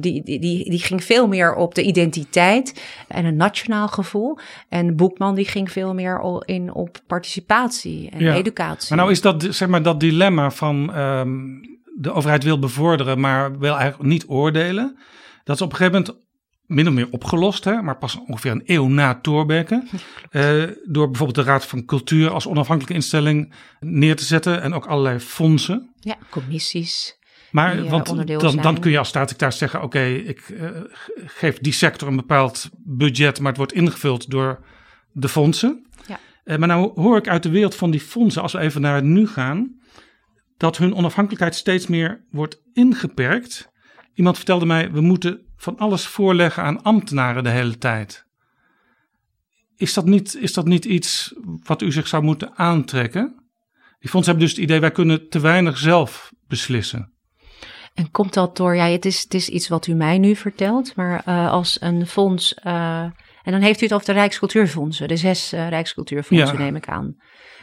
die, die, die, die ging veel meer op de identiteit en een nationaal gevoel. En Boekman die ging veel meer in op participatie en ja. educatie. Maar nou is dat, zeg maar, dat dilemma van um, de overheid wil bevorderen, maar wil eigenlijk niet oordelen. Dat is op een gegeven moment min of meer opgelost, hè, maar pas ongeveer een eeuw na Thorbecke. uh, door bijvoorbeeld de Raad van Cultuur als onafhankelijke instelling neer te zetten en ook allerlei fondsen. Ja, commissies. Maar die, uh, want dan, dan kun je als staatssecretaris zeggen: Oké, okay, ik uh, geef die sector een bepaald budget, maar het wordt ingevuld door de fondsen. Uh, maar nou hoor ik uit de wereld van die fondsen, als we even naar het nu gaan, dat hun onafhankelijkheid steeds meer wordt ingeperkt. Iemand vertelde mij: we moeten van alles voorleggen aan ambtenaren de hele tijd. Is dat niet, is dat niet iets wat u zich zou moeten aantrekken? Die fondsen hebben dus het idee: wij kunnen te weinig zelf beslissen. En komt dat door, ja, het is, het is iets wat u mij nu vertelt, maar uh, als een fonds, uh, en dan heeft u het over de Rijkscultuurfondsen, de zes uh, Rijkscultuurfondsen Ja. neem ik aan.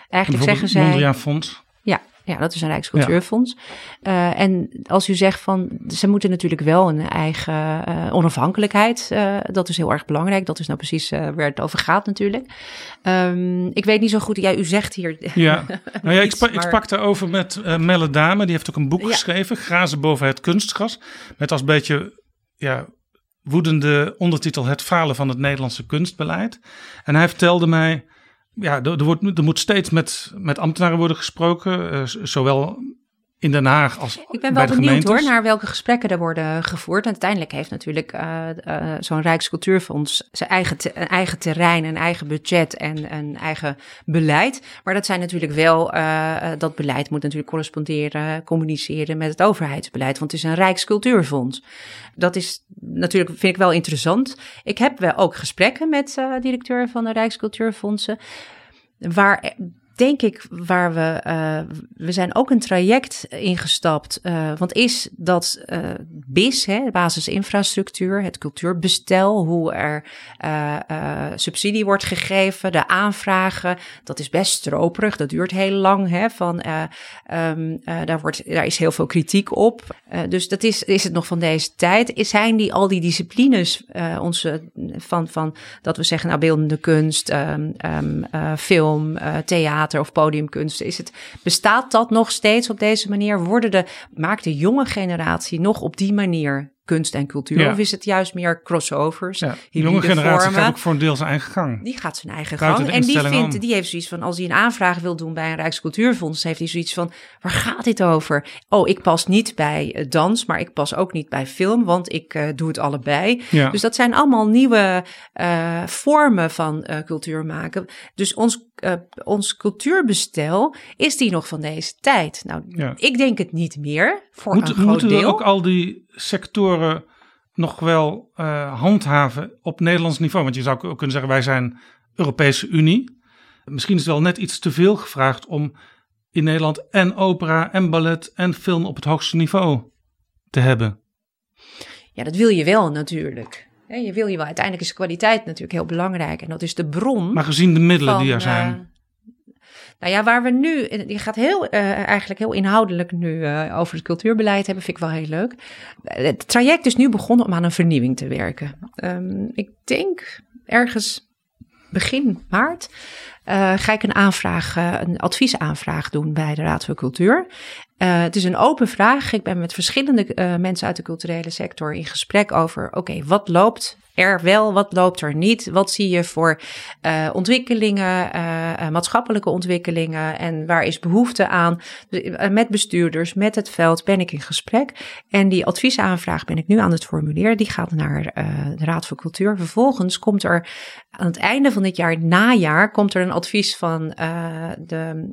Eigenlijk zeggen zij, Mondriaan Fonds. ja, ja, dat is een Rijkscultuurfonds. Uh, en als u zegt van, ze moeten natuurlijk wel een eigen uh, onafhankelijkheid, uh, dat is heel erg belangrijk. Dat is nou precies waar het over gaat natuurlijk. Um, ik weet niet zo goed, ja, u zegt hier... Ja, nou ja ik, ik maar- sprak daarover met Melle Dame, die heeft ook een boek Ja. geschreven, Grazen boven het kunstgras. Met als beetje, ja, woedende ondertitel Het falen van het Nederlandse kunstbeleid. En hij vertelde mij, ja, er, wordt, er moet steeds met, met ambtenaren worden gesproken, z- zowel in Den Haag als Ik ben bij wel de benieuwd hoor naar welke gesprekken er worden gevoerd. En uiteindelijk heeft natuurlijk uh, uh, zo'n Rijkscultuurfonds zijn eigen, te, een eigen terrein, een eigen budget en een eigen beleid. Maar dat zijn natuurlijk wel, uh, dat beleid moet natuurlijk corresponderen, communiceren met het overheidsbeleid. Want het is een Rijkscultuurfonds. Dat is natuurlijk, vind ik wel interessant. Ik heb wel ook gesprekken met directeur van de Rijkscultuurfondsen. Waar denk ik, waar we, uh, we zijn ook een traject ingestapt. Uh, want is dat uh, BIS, hè, basisinfrastructuur, het cultuurbestel, hoe er subsidie wordt gegeven, de aanvragen, dat is best stroperig, dat duurt heel lang. Hè, van, um, daar, wordt, daar is heel veel kritiek op. dus dat is, is het nog van deze tijd. Zijn die al die disciplines onze, van, van dat we zeggen, nou, beeldende kunst, um, um, film, theater, of podiumkunsten. Is het, bestaat dat nog steeds op deze manier? Worden de, maakt de jonge generatie nog op die manier kunst en cultuur? Ja. Of is het juist meer crossovers? Ja, de jonge generatie gaat ook voor een deel zijn eigen gang. Die gaat zijn eigen Buiten gang. En die, vindt, om. die heeft zoiets van, als hij een aanvraag wil doen bij een Rijkscultuurfonds, heeft hij zoiets van, waar gaat dit over? Oh, ik pas niet bij uh, dans, maar ik pas ook niet bij film, want ik uh, doe het allebei. Ja. Dus dat zijn allemaal nieuwe uh, vormen van uh, cultuur maken. Dus ons, uh, ons cultuurbestel, is die nog van deze tijd? Nou, Ja. ik denk het niet meer, voor Moet, een groot moeten we deel. ook al die sectoren nog wel uh, handhaven op Nederlands niveau? Want je zou ook kunnen zeggen, wij zijn Europese Unie. Misschien is het wel net iets te veel gevraagd om in Nederland en opera en ballet en film op het hoogste niveau te hebben. Ja, dat wil je wel natuurlijk. Je wil je wel. Uiteindelijk is kwaliteit natuurlijk heel belangrijk. En dat is de bron. Maar gezien de middelen van, die er zijn. Uh, nou ja, waar we nu, je gaat heel, uh, eigenlijk heel inhoudelijk nu uh, over het cultuurbeleid hebben, vind ik wel heel leuk. Het traject is nu begonnen om aan een vernieuwing te werken. Um, ik denk ergens begin maart uh, ga ik een aanvraag, een adviesaanvraag doen bij de Raad voor Cultuur. Uh, het is een open vraag. Ik ben met verschillende mensen uit de culturele sector in gesprek over: oké, wat loopt er wel, wat loopt er niet? Wat zie je voor uh, ontwikkelingen, uh, maatschappelijke ontwikkelingen en waar is behoefte aan? Dus, met bestuurders, met het veld ben ik in gesprek. En die adviesaanvraag ben ik nu aan het formuleren. Die gaat naar de Raad voor Cultuur. Vervolgens komt er aan het einde van dit jaar, najaar, komt er een advies van de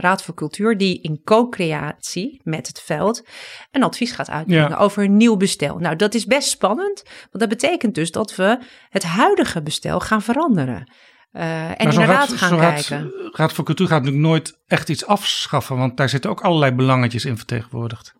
Raad voor Cultuur, die in co-creatie met het veld een advies gaat uitbrengen over een nieuw bestel. Nou, dat is best spannend, want dat betekent dus dat we het huidige bestel gaan veranderen. Uh, en inderdaad gaan kijken. Raad, Raad voor Cultuur gaat natuurlijk nooit echt iets afschaffen, want daar zitten ook allerlei belangetjes in vertegenwoordigd.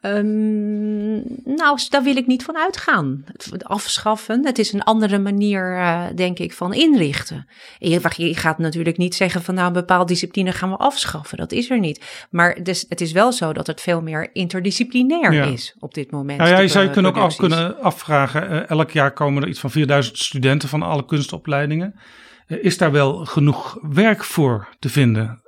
Um, nou, daar wil ik niet van uitgaan. Afschaffen, het is een andere manier, uh, denk ik, van inrichten. Je, je, gaat natuurlijk niet zeggen van nou, een bepaalde discipline gaan we afschaffen. Dat is er niet. Maar het is, het is wel zo dat het veel meer interdisciplinair is op dit moment. Nou ja, je zou je kunnen ook af, kunnen afvragen, uh, elk jaar komen er iets van 4000 studenten van alle kunstopleidingen. Uh, is daar wel genoeg werk voor te vinden?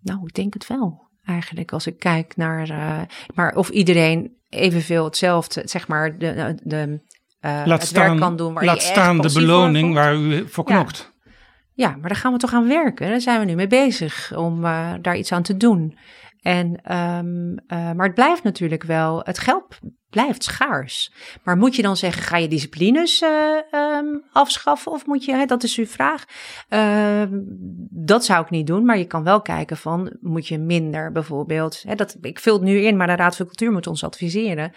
Nou, ik denk het wel eigenlijk als ik kijk naar. Uh, maar of iedereen evenveel hetzelfde, zeg maar, de, de, uh, laat het staan, werk kan doen. Waar laat je staan de beloning waar u voor knokt. Ja. ja. maar daar gaan we toch aan werken. Daar zijn we nu mee bezig om uh, daar iets aan te doen. En, um, maar het blijft natuurlijk wel, het geld blijft schaars. Maar moet je dan zeggen, ga je disciplines uh, um, afschaffen? Of moet je, hè, dat is uw vraag. Uh, dat zou ik niet doen, maar je kan wel kijken van, moet je minder bijvoorbeeld, hè, dat, ik vul het nu in, maar de Raad voor Cultuur moet ons adviseren.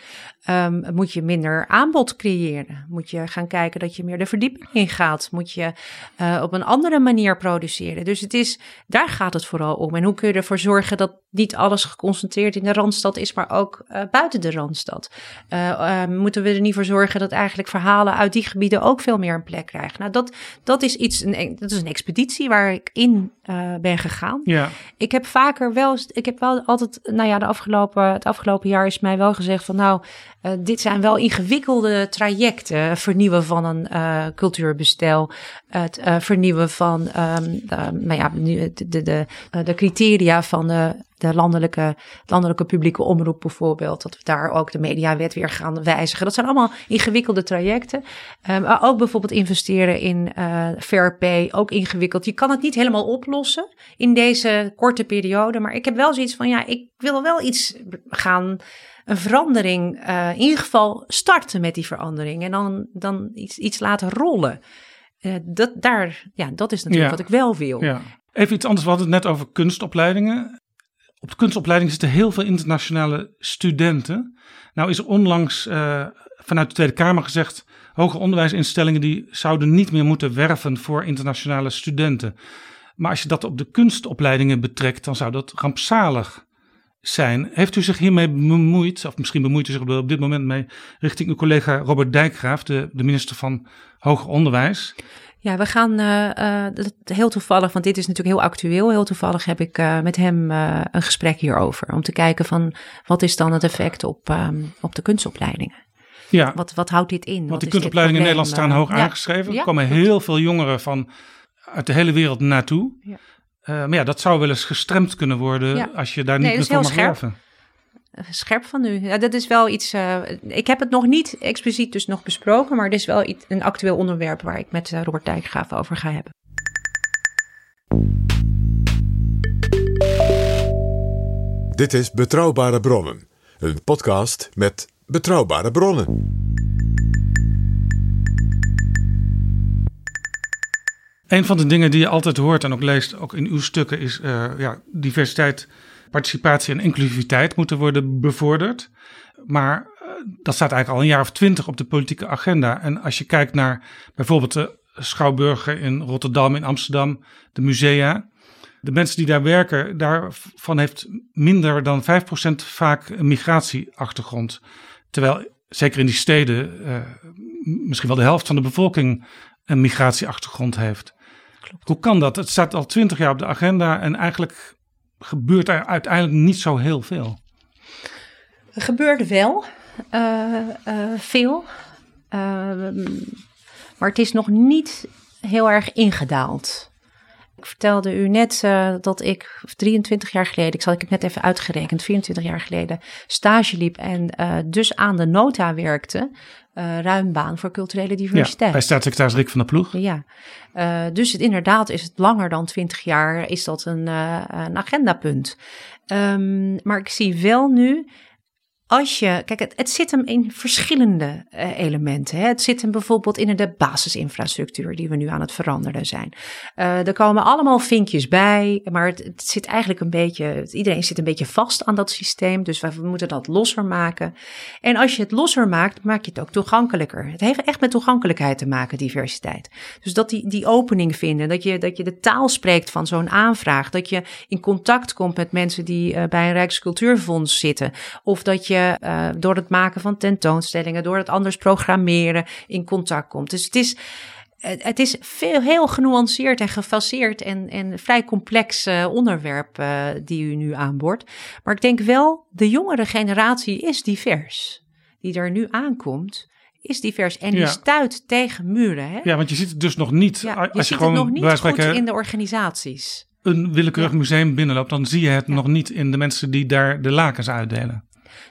Um, moet je minder aanbod creëren? Moet je gaan kijken dat je meer de verdieping ingaat? Moet je uh, op een andere manier produceren? Dus het is, daar gaat het vooral om. En hoe kun je ervoor zorgen dat niet alles geconcentreerd in de Randstad is, maar ook uh, buiten de Randstad? Uh, uh, moeten we er niet voor zorgen dat eigenlijk verhalen uit die gebieden ook veel meer een plek krijgen? Nou, dat, dat is iets, een, dat is een expeditie waar ik in uh, ben gegaan. Ja. Ik heb vaker wel, ik heb wel altijd, nou ja, de afgelopen, het afgelopen jaar is mij wel gezegd van, nou, uh, dit zijn wel ingewikkelde trajecten. Vernieuwen van een uh, cultuurbestel, het vernieuwen van, um, nou ja, de, de, de, de criteria van de de landelijke, landelijke publieke omroep bijvoorbeeld. Dat we daar ook de mediawet weer gaan wijzigen. Dat zijn allemaal ingewikkelde trajecten. Um, maar ook bijvoorbeeld investeren in uh, fair pay, ook ingewikkeld. Je kan het niet helemaal oplossen in deze korte periode. Maar ik heb wel zoiets van, ja, ik wil wel iets gaan een verandering, uh, in ieder geval starten met die verandering en dan, dan iets, iets laten rollen. Uh, dat, daar, ja, dat is natuurlijk ja. wat ik wel wil. Ja. Even iets anders, we hadden het net over kunstopleidingen. Op de kunstopleiding zitten heel veel internationale studenten. Nou is er onlangs uh, vanuit de Tweede Kamer gezegd... hoger onderwijsinstellingen die zouden niet meer moeten werven voor internationale studenten. Maar als je dat op de kunstopleidingen betrekt, dan zou dat rampzalig zijn. Heeft u zich hiermee bemoeid, of misschien bemoeit u zich op dit moment mee, richting uw collega Robert Dijkgraaf, de minister van Hoger Onderwijs? Ja, we gaan uh, uh, heel toevallig, want dit is natuurlijk heel actueel. Heel toevallig heb ik uh, met hem een gesprek hierover. Om te kijken van wat is dan het effect op, um, op de kunstopleidingen. Ja. Wat, wat houdt dit in? Want die kunstopleidingen in Nederland staan hoog ja. aangeschreven. Er komen heel veel jongeren van uit de hele wereld naartoe. Ja. maar ja, dat zou wel eens gestremd kunnen worden als je daar niet nee, meer voor mag werven scherp van u. Ja, dat is wel iets. Uh, ik heb het nog niet expliciet dus nog besproken, maar dit is wel iets, een actueel onderwerp waar ik met uh, Robert Dijkgraaf over ga hebben. Dit is Betrouwbare Bronnen, een podcast met betrouwbare bronnen. Een van de dingen die je altijd hoort en ook leest, ook in uw stukken, is uh, ja, diversiteit participatie en inclusiviteit moeten worden bevorderd. Maar uh, dat staat eigenlijk al een jaar of twintig op de politieke agenda. En als je kijkt naar bijvoorbeeld de schouwburgen in Rotterdam, in Amsterdam, de musea. De mensen die daar werken, daarvan heeft minder dan 5% vaak een migratieachtergrond. Terwijl zeker in die steden uh, misschien wel de helft van de bevolking een migratieachtergrond heeft. Klopt. Hoe kan dat? Het staat al twintig jaar op de agenda en eigenlijk gebeurt er uiteindelijk niet zo heel veel. Er gebeurt wel uh, uh, veel. Ehm, maar het is nog niet heel erg ingedaald. Ik vertelde u net uh, dat ik 23 jaar geleden, ik zal ik het net even uitgerekend, 24 jaar geleden stage liep en dus aan de nota werkte. Uh, ruimbaan voor culturele diversiteit. Ja, bij staatssecretaris Rick van der Ploeg. Ja, dus het, inderdaad is het langer dan 20 jaar, is dat een, een agendapunt. Um, maar ik zie wel nu als je, kijk, het, zit hem in verschillende uh, elementen. Hè. Het zit hem bijvoorbeeld in de basisinfrastructuur die we nu aan het veranderen zijn. Uh, er komen allemaal vinkjes bij, maar het, het, zit eigenlijk een beetje, iedereen zit een beetje vast aan dat systeem, dus we, moeten dat losser maken. En als je het losser maakt, maak je het ook toegankelijker. Het heeft echt met toegankelijkheid te maken, diversiteit. Dus dat die, die opening vinden, dat je, dat je de taal spreekt van zo'n aanvraag, dat je in contact komt met mensen die uh, bij een Rijkscultuurfonds zitten, of dat je uh, door het maken van tentoonstellingen, door het anders programmeren in contact komt. Dus het is, het is veel, heel genuanceerd en gefaseerd en, en vrij complex uh, onderwerp uh, die u nu aanboort. Maar ik denk wel, de jongere generatie is divers. Die er nu aankomt, is divers en die ja. stuit tegen muren. Hè? Ja, want je ziet het dus nog niet. Ja, als je, ziet gewoon het nog niet goed in de organisaties. een willekeurig museum binnenloopt, dan zie je het nog niet in de mensen die daar de lakens uitdelen.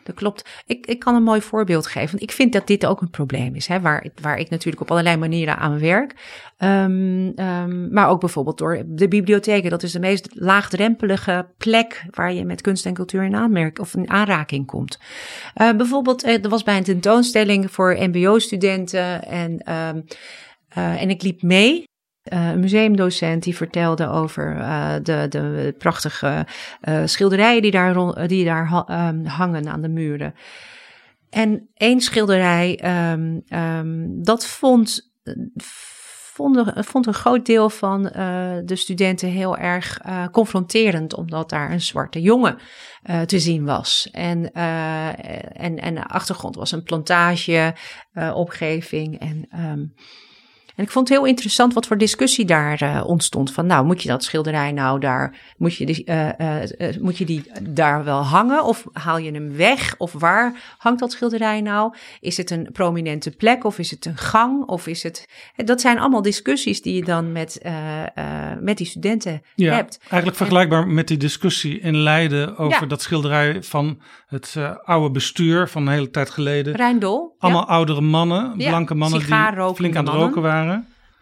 Dat klopt. Ik, ik kan een mooi voorbeeld geven. Want ik vind dat dit ook een probleem is. Hè, waar, waar ik natuurlijk op allerlei manieren aan werk. Um, um, maar ook bijvoorbeeld door de bibliotheken. Dat is de meest laagdrempelige plek waar je met kunst en cultuur in, aanmerk, of in aanraking komt. Uh, bijvoorbeeld, er was bij een tentoonstelling voor MBO-studenten. En, um, uh, en ik liep mee uh, een museumdocent die vertelde over uh, de, de prachtige uh, schilderijen die daar, die daar um, hangen aan de muren. En één schilderij, um, um, dat vond, vond, vond, een groot deel van de studenten heel erg confronterend, omdat daar een zwarte jongen te zien was. En, en, en de achtergrond was een plantage, opgeving en... En ik vond het heel interessant wat voor discussie daar uh, ontstond. Van nou, moet je dat schilderij nou daar, moet je, die, uh, uh, moet je die daar wel hangen? Of haal je hem weg? Of waar hangt dat schilderij nou? Is het een prominente plek of is het een gang? Of is het. Dat zijn allemaal discussies die je dan met, met die studenten ja, hebt. Eigenlijk vergelijkbaar en, met die discussie in Leiden over ja. dat schilderij van het oude bestuur van een hele tijd geleden. Rijndol. Allemaal ja. oudere mannen, blanke mannen die flink aan het roken waren.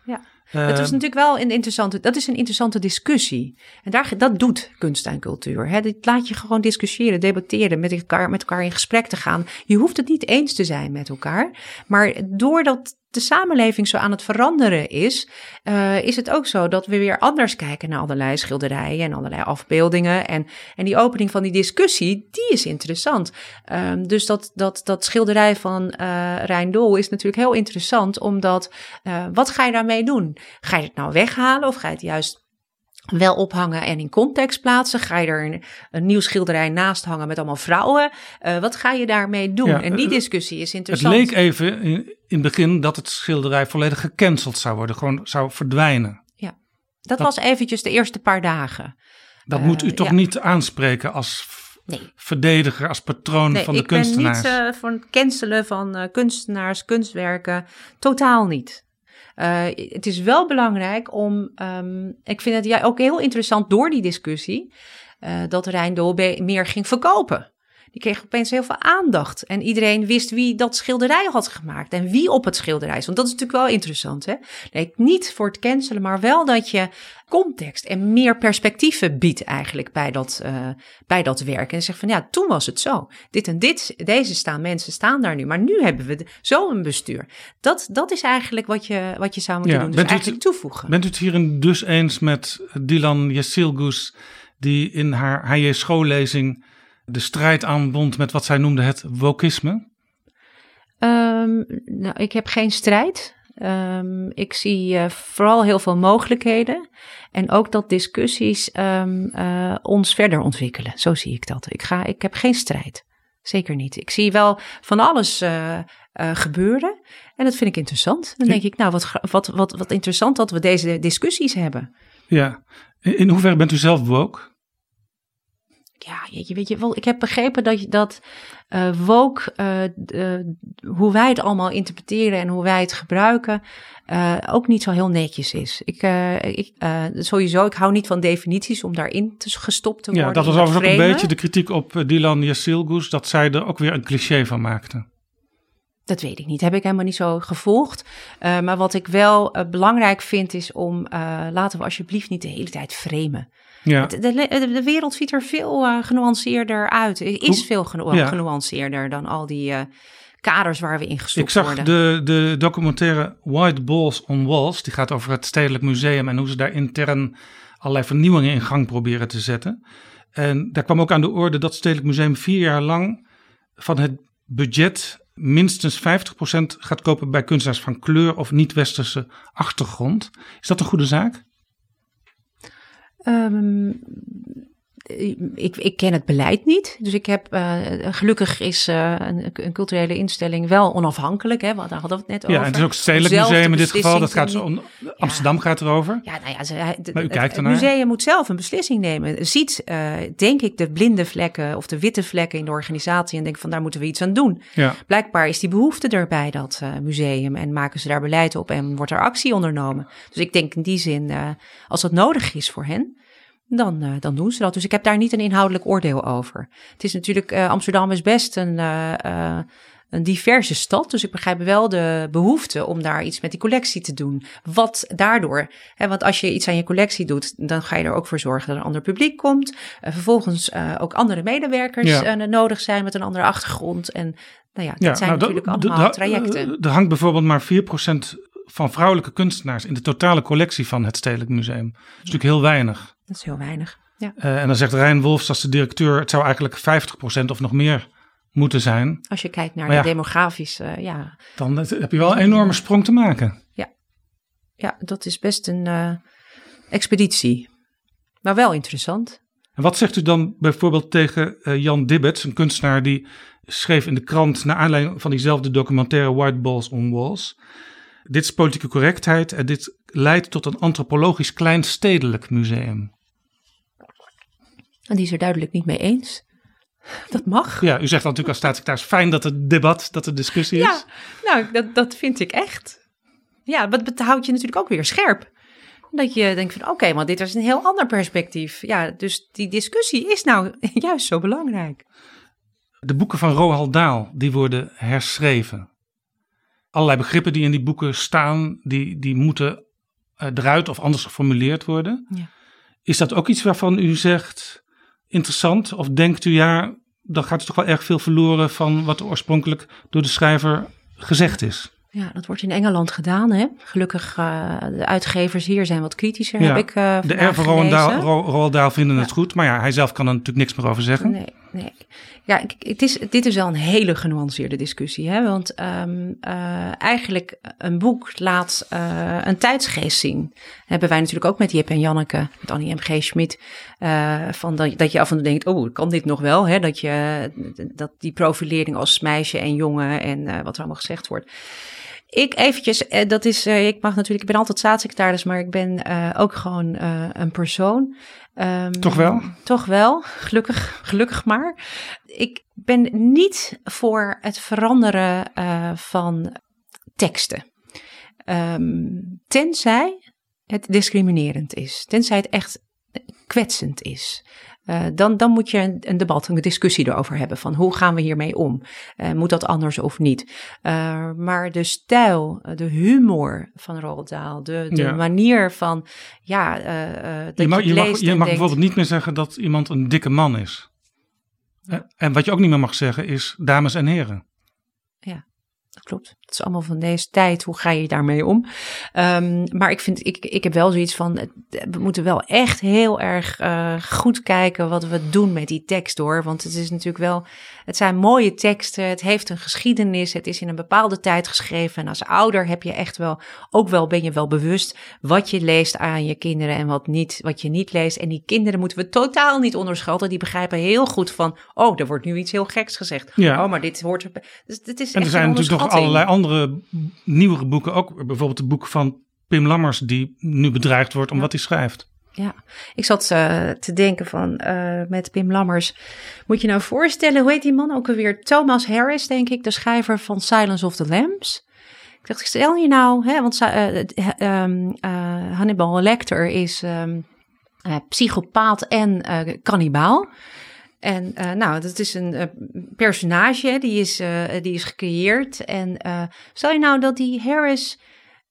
Ja. Uh, het is natuurlijk wel een interessante, dat is een interessante discussie. En daar, dat doet kunst en cultuur. Hè? Dat laat je gewoon discussiëren, debatteren, met elkaar, met elkaar in gesprek te gaan. Je hoeft het niet eens te zijn met elkaar. Maar doordat de samenleving zo aan het veranderen is, uh, is het ook zo dat we weer anders kijken naar allerlei schilderijen en allerlei afbeeldingen. En, en die opening van die discussie, die is interessant. Um, dus dat, dat, dat schilderij van uh, Rijndol is natuurlijk heel interessant, omdat uh, wat ga je daarmee doen? Ga je het nou weghalen of ga je het juist wel ophangen en in context plaatsen? Ga je er een, een nieuw schilderij naast hangen met allemaal vrouwen? Uh, wat ga je daarmee doen? Ja, en die discussie is interessant. Het leek even in, in het begin dat het schilderij volledig gecanceld zou worden, gewoon zou verdwijnen. Ja, dat, dat was eventjes de eerste paar dagen. Dat uh, moet u toch ja. niet aanspreken als Nee. verdediger, als patroon nee, van de ik kunstenaars? ben niet uh, voor het cancelen van kunstenaars, kunstwerken. Totaal niet. Uh, het is wel belangrijk om, um, ik vind het ja, ook heel interessant door die discussie, uh, dat Rijndol meer ging verkopen. Die kreeg opeens heel veel aandacht. En iedereen wist wie dat schilderij had gemaakt. En wie op het schilderij is. Want dat is natuurlijk wel interessant. Hè? Nee, niet voor het cancelen, maar wel dat je context en meer perspectieven biedt eigenlijk bij dat, uh, bij dat werk. En zegt van ja, toen was het zo. Dit en dit, deze staan, mensen staan daar nu. Maar nu hebben we zo een bestuur. Dat, dat is eigenlijk wat je, wat je zou moeten Ja, doen. Dus bent eigenlijk het- toevoegen. Bent u het hierin dus eens met Dylan Yesilgus, die in haar HJ schoollezing de strijd aanbond met wat zij noemde het wokisme? Um, nou, ik heb geen strijd. Um, ik zie uh, vooral heel veel mogelijkheden. En ook dat discussies um, uh, ons verder ontwikkelen. Zo zie ik dat. Ik, ga, ik heb geen strijd. Zeker niet. Ik zie wel van alles uh, gebeuren. En dat vind ik interessant. Dan denk ik, nou, wat, wat, wat, wat interessant dat we deze discussies hebben. Ja. In in hoeverre bent u zelf woke? Ja, je weet je wel, ik heb begrepen dat, dat uh, woke, uh, hoe wij het allemaal interpreteren en hoe wij het gebruiken, uh, ook niet zo heel netjes is. Ik, ik sowieso, ik hou niet van definities om daarin te gestopt te worden. Ja, dat was overigens ook een beetje de kritiek op Dylan Yassilgus, dat zij er ook weer een cliché van maakte. Dat weet ik niet. Heb ik helemaal niet zo gevolgd. Maar wat ik wel belangrijk vind is om, laten we alsjeblieft niet de hele tijd framen. Ja. De, de, de, wereld ziet er veel genuanceerder uit. Is veel genu ja. genuanceerder dan al die kaders waar we in gestopt worden. Ik zag de, de documentaire White Balls on Walls. Die gaat over het Stedelijk Museum en hoe ze daar intern allerlei vernieuwingen in gang proberen te zetten. En daar kwam ook aan de orde dat het Stedelijk Museum vier jaar lang van het budget minstens 50% gaat kopen bij kunstenaars van kleur of niet-westerse achtergrond. Is dat een goede zaak? Um, ik, ik ken het beleid niet. Dus ik heb, uh, gelukkig is uh, een, een, culturele instelling wel onafhankelijk. Hè, want daar hadden we het net over. Ja, het is ook het Stedelijk Museum in dit geval. Dat gaat zo, Amsterdam gaat erover. Ja, nou ja, ze, maar u kijkt het, het museum moet zelf een beslissing nemen. Ziet, uh, denk ik, de blinde vlekken of de witte vlekken in de organisatie en denkt van daar moeten we iets aan doen. Ja. Blijkbaar is die behoefte er bij dat museum en maken ze daar beleid op en wordt er actie ondernomen. Dus ik denk in die zin, als dat nodig is voor hen, dan, uh, dan doen ze dat. Dus ik heb daar niet een inhoudelijk oordeel over. Het is natuurlijk, uh, Amsterdam is best een, uh, een diverse stad. Dus ik begrijp wel de behoefte om daar iets met die collectie te doen. Wat daardoor, hè, want als je iets aan je collectie doet, dan ga je er ook voor zorgen dat er een ander publiek komt. vervolgens ook andere medewerkers ja. nodig zijn met een andere achtergrond. En nou ja, dat ja, zijn nou, natuurlijk allemaal trajecten. Er hangt bijvoorbeeld maar 4% van vrouwelijke kunstenaars in de totale collectie van het Stedelijk Museum. Dat is natuurlijk heel weinig. Dat is heel weinig. Ja. Uh, en dan zegt Rijn Wolfs als de directeur, het zou eigenlijk 50% of nog meer moeten zijn. Als je kijkt naar de demografische, uh, ja. Dan heb je wel een enorme sprong te maken. Ja, ja dat is best een uh, expeditie. Maar wel interessant. En wat zegt u dan bijvoorbeeld tegen Jan Dibbets, een kunstenaar die schreef in de krant naar aanleiding van diezelfde documentaire White Balls on Walls. Dit is politieke correctheid en dit leidt tot een antropologisch kleinstedelijk museum. En die is er duidelijk niet mee eens. Dat mag. Ja, u zegt natuurlijk als staatssecretaris fijn dat het debat, dat er discussie is. Ja, nou, dat, dat vind ik echt. Ja, wat houdt je natuurlijk ook weer scherp. Dat je denkt van oké, okay, maar dit is een heel ander perspectief. Ja, dus die discussie is nou juist zo belangrijk. De boeken van Roald Dahl, die worden herschreven. Allerlei begrippen die in die boeken staan, die, die moeten eh, eruit of anders geformuleerd worden. Ja. Is dat ook iets waarvan u zegt interessant? Of denkt u ja, dan gaat er toch wel erg veel verloren van wat oorspronkelijk door de schrijver gezegd is? Ja, dat wordt in Engeland gedaan. Hè? Gelukkig, uh, de uitgevers hier zijn wat kritischer, ja, heb ik uh, De Roald Dahl vinden het goed, maar ja, hij zelf kan er natuurlijk niks meer over zeggen. Nee, nee. Ja, het is, dit is wel een hele genuanceerde discussie. Hè? Want um, uh, eigenlijk een boek laat uh, een tijdsgeest zien. Hebben wij natuurlijk ook met Jip en Janneke, met Annie M.G. Schmid. Uh, van dat, dat je af en toe denkt, oh, kan dit nog wel? Hè? Dat, je, dat die profilering als meisje en jongen en wat er allemaal gezegd wordt. Ik eventjes, dat is, ik mag natuurlijk, ik ben altijd staatssecretaris, maar ik ben ook gewoon een persoon. Um, toch wel? Toch wel, gelukkig, gelukkig maar. Ik ben niet voor het veranderen uh, van teksten. Um, tenzij het discriminerend is. Tenzij het echt kwetsend is. Uh, dan, dan moet je een, een, debat, een discussie erover hebben van hoe gaan we hiermee om? Uh, moet dat anders of niet? Uh, maar de stijl, de humor van Roald Dahl, de, de ja. manier van, ja, dat je mag, je, je mag, je mag denkt, bijvoorbeeld niet meer zeggen dat iemand een dikke man is. En wat je ook niet meer mag zeggen is dames en heren. Ja dat klopt. Is allemaal van deze tijd. Hoe ga je daarmee om? Um, maar ik vind, ik, ik heb wel zoiets van, we moeten wel echt heel erg uh, goed kijken wat we doen met die tekst hoor. Want het is natuurlijk wel, het zijn mooie teksten. Het heeft een geschiedenis. Het is in een bepaalde tijd geschreven. En als ouder heb je echt wel, ook wel ben je wel bewust wat je leest aan je kinderen en wat niet, wat je niet leest. En die kinderen moeten we totaal niet onderschatten. Die begrijpen heel goed van, oh, er wordt nu iets heel geks gezegd. Ja. Oh, maar dit hoort, dus dit is en er zijn natuurlijk nog allerlei andere nieuwere boeken. Ook bijvoorbeeld het boek van Pim Lammers, die nu bedreigd wordt om ja. wat hij schrijft. Ja, ik zat uh, te denken van uh, met Pim Lammers. Moet je nou voorstellen, hoe heet die man ook alweer? Thomas Harris, denk ik, de schrijver van Silence of the Lambs. Ik dacht, stel je nou, hè, want uh, um, Hannibal Lecter is um, psychopaat en kannibaal. En uh, nou, dat is een uh, personage, die is, uh, die is gecreëerd. En stel je nou dat die Harris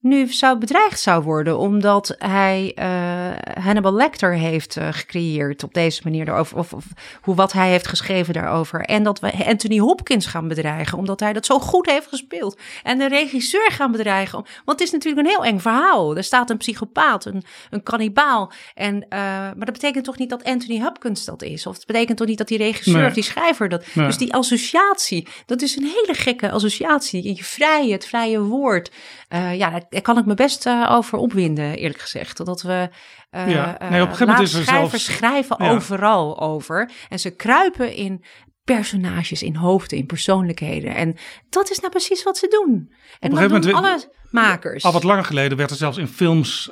nu zou bedreigd zou worden omdat hij uh, Hannibal Lecter heeft uh, gecreëerd op deze manier daarover, of, of, hoe wat hij heeft geschreven daarover. En dat we Anthony Hopkins gaan bedreigen omdat hij dat zo goed heeft gespeeld. En de regisseur gaan bedreigen, want het is natuurlijk een heel eng verhaal. Er staat een psychopaat, een, een kannibaal. En, uh, maar dat betekent toch niet dat Anthony Hopkins dat is? Of het betekent toch niet dat die regisseur nee. of die schrijver dat... Nee. Dus die associatie, dat is een hele gekke associatie. Je vrije, het vrije woord. Ja, daar kan ik me best uh, over opwinden, eerlijk gezegd. Dat we uh, ja. nee, op een gegeven moment is er schrijvers zelfs... schrijven ja. overal over. En ze kruipen in personages, in hoofden, in persoonlijkheden. En dat is nou precies wat ze doen. En op moment, alle makers. Al wat langer geleden werd er zelfs in films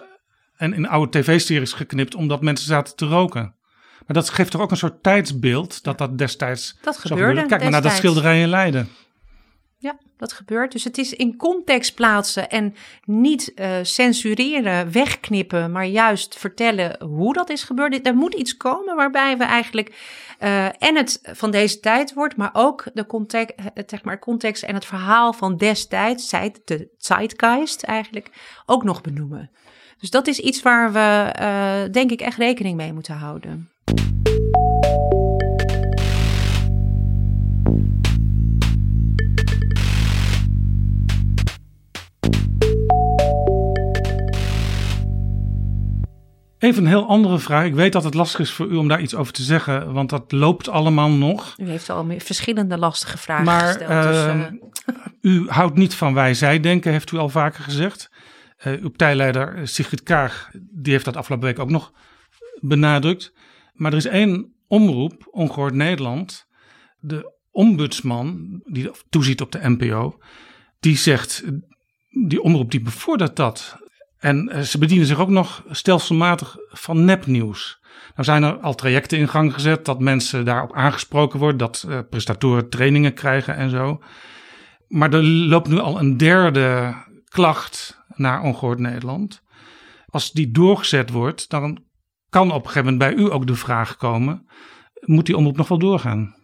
en in oude tv-series geknipt... omdat mensen zaten te roken. Maar dat geeft toch ook een soort tijdsbeeld dat dat destijds dat gebeurde. Kijk maar naar dat schilderij in Leiden. Ja, dat gebeurt. Dus het is in context plaatsen en niet uh, censureren, wegknippen, maar juist vertellen hoe dat is gebeurd. Er moet iets komen waarbij we eigenlijk uh, en het van deze tijd wordt, maar ook de context, zeg maar, context en het verhaal van destijds, de zeitgeist eigenlijk, ook nog benoemen. Dus dat is iets waar we, denk ik, echt rekening mee moeten houden. Even een heel andere vraag. Ik weet dat het lastig is voor u om daar iets over te zeggen, want dat loopt allemaal nog. U heeft al verschillende lastige vragen maar, gesteld. Dus, uh, u houdt niet van wij-zij-denken, heeft u al vaker gezegd. Uh, uw partijleider Sigrid Kaag, die heeft dat afgelopen week ook nog benadrukt. Maar er is één omroep, Ongehoord Nederland, de ombudsman die toeziet op de NPO, die zegt, die omroep die bevordert dat. En eh, ze bedienen zich ook nog stelselmatig van nepnieuws. Nou zijn er al trajecten in gang gezet dat mensen daarop aangesproken worden, dat uh, prestatoren trainingen krijgen en zo. Maar er loopt nu al een derde klacht naar Ongehoord Nederland. Als die doorgezet wordt, dan kan op een gegeven moment bij u ook de vraag komen: moet die omroep nog wel doorgaan?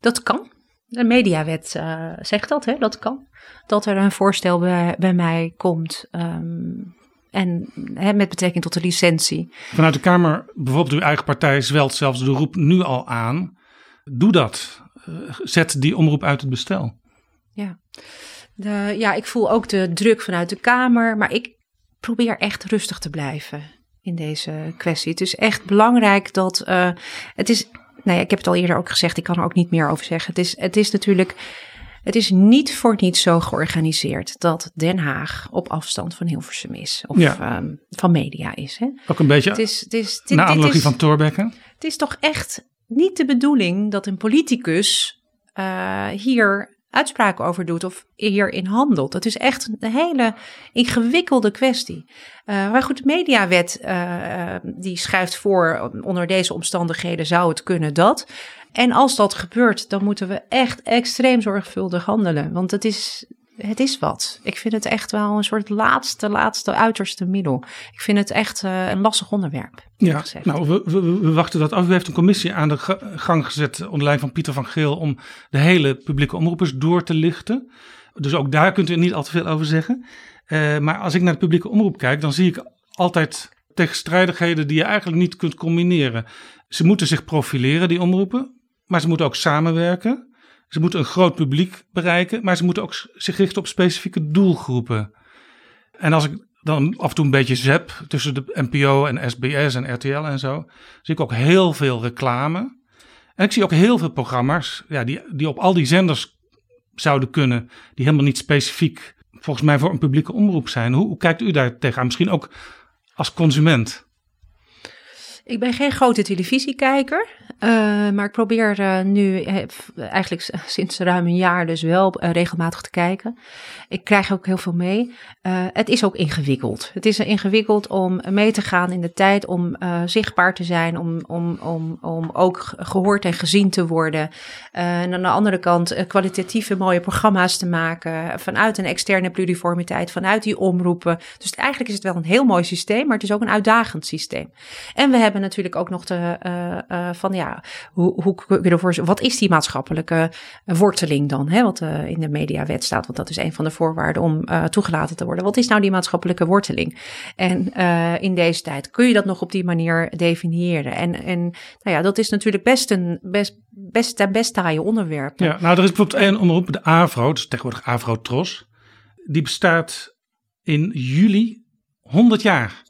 Dat kan. De mediawet uh, zegt dat, hè? dat kan. Dat er een voorstel bij, bij mij komt. Um, en hè, met betrekking tot de licentie. Vanuit de Kamer, bijvoorbeeld uw eigen partij, zwelt zelfs de roep nu al aan. Doe dat. Uh, zet die omroep uit het bestel. Ja. De, ja, ik voel ook de druk vanuit de Kamer. Maar ik probeer echt rustig te blijven in deze kwestie. Het is echt belangrijk dat. Uh, het is nou ja, ik heb het al eerder ook gezegd, ik kan er ook niet meer over zeggen. Het is, het is natuurlijk, het is niet voor niets zo georganiseerd dat Den Haag op afstand van Hilversum is. Of ja. um, van media is. Hè? Ook een beetje het is, het is, dit, naar analogie van Thorbecke. Het is toch echt niet de bedoeling dat een politicus uh, hier uitspraken over doet of hierin handelt. Het is echt een hele ingewikkelde kwestie. Uh, maar goed, de mediawet uh, die schrijft voor, onder deze omstandigheden zou het kunnen dat. En als dat gebeurt, dan moeten we echt extreem zorgvuldig handelen. Want het is, het is wat. Ik vind het echt wel een soort laatste, laatste, uiterste middel. Ik vind het echt uh, een lastig onderwerp. Ja, gezegd. nou, we, we, we, wachten dat af. U heeft een commissie aan de gang gezet onder leiding van Pieter van Geel om de hele publieke omroepers door te lichten. Dus ook daar kunt u niet al te veel over zeggen. Uh, maar als ik naar de publieke omroep kijk, dan zie ik altijd tegenstrijdigheden die je eigenlijk niet kunt combineren. Ze moeten zich profileren, die omroepen, maar ze moeten ook samenwerken. Ze moeten een groot publiek bereiken, maar ze moeten ook zich richten op specifieke doelgroepen. En als ik dan af en toe een beetje zep tussen de NPO en SBS en RTL en zo, zie ik ook heel veel reclame. En ik zie ook heel veel programma's ja, die, die op al die zenders zouden kunnen, die helemaal niet specifiek volgens mij voor een publieke omroep zijn. Hoe, hoe kijkt u daar tegenaan? Misschien ook als consument? Ik ben geen grote televisiekijker, uh, maar ik probeer uh, nu uh, eigenlijk sinds ruim een jaar dus wel regelmatig te kijken. Ik krijg ook heel veel mee. het is ook ingewikkeld. Het is ingewikkeld om mee te gaan in de tijd, om zichtbaar te zijn, om, om, om, om ook gehoord en gezien te worden. en aan de andere kant kwalitatieve mooie programma's te maken vanuit een externe pluriformiteit, vanuit die omroepen. Dus eigenlijk is het wel een heel mooi systeem, maar het is ook een uitdagend systeem. En we hebben natuurlijk ook nog de uh, uh, van ja, hoe, kun je ervoor, wat is die maatschappelijke worteling dan? Hè, wat uh, in de mediawet staat, want dat is een van de voorwaarden om toegelaten te worden. Wat is nou die maatschappelijke worteling? En in deze tijd kun je dat nog op die manier definiëren. En, en nou ja, dat is natuurlijk best een best, best, best taaie onderwerp. Ja, nou, er is bijvoorbeeld één onderroep, de AVRO, dus tegenwoordig AVRO Tros. Die bestaat in juli 100 jaar.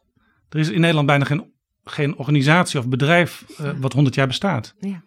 Er is in Nederland bijna geen geen organisatie of bedrijf uh, wat 100 jaar bestaat. Ja.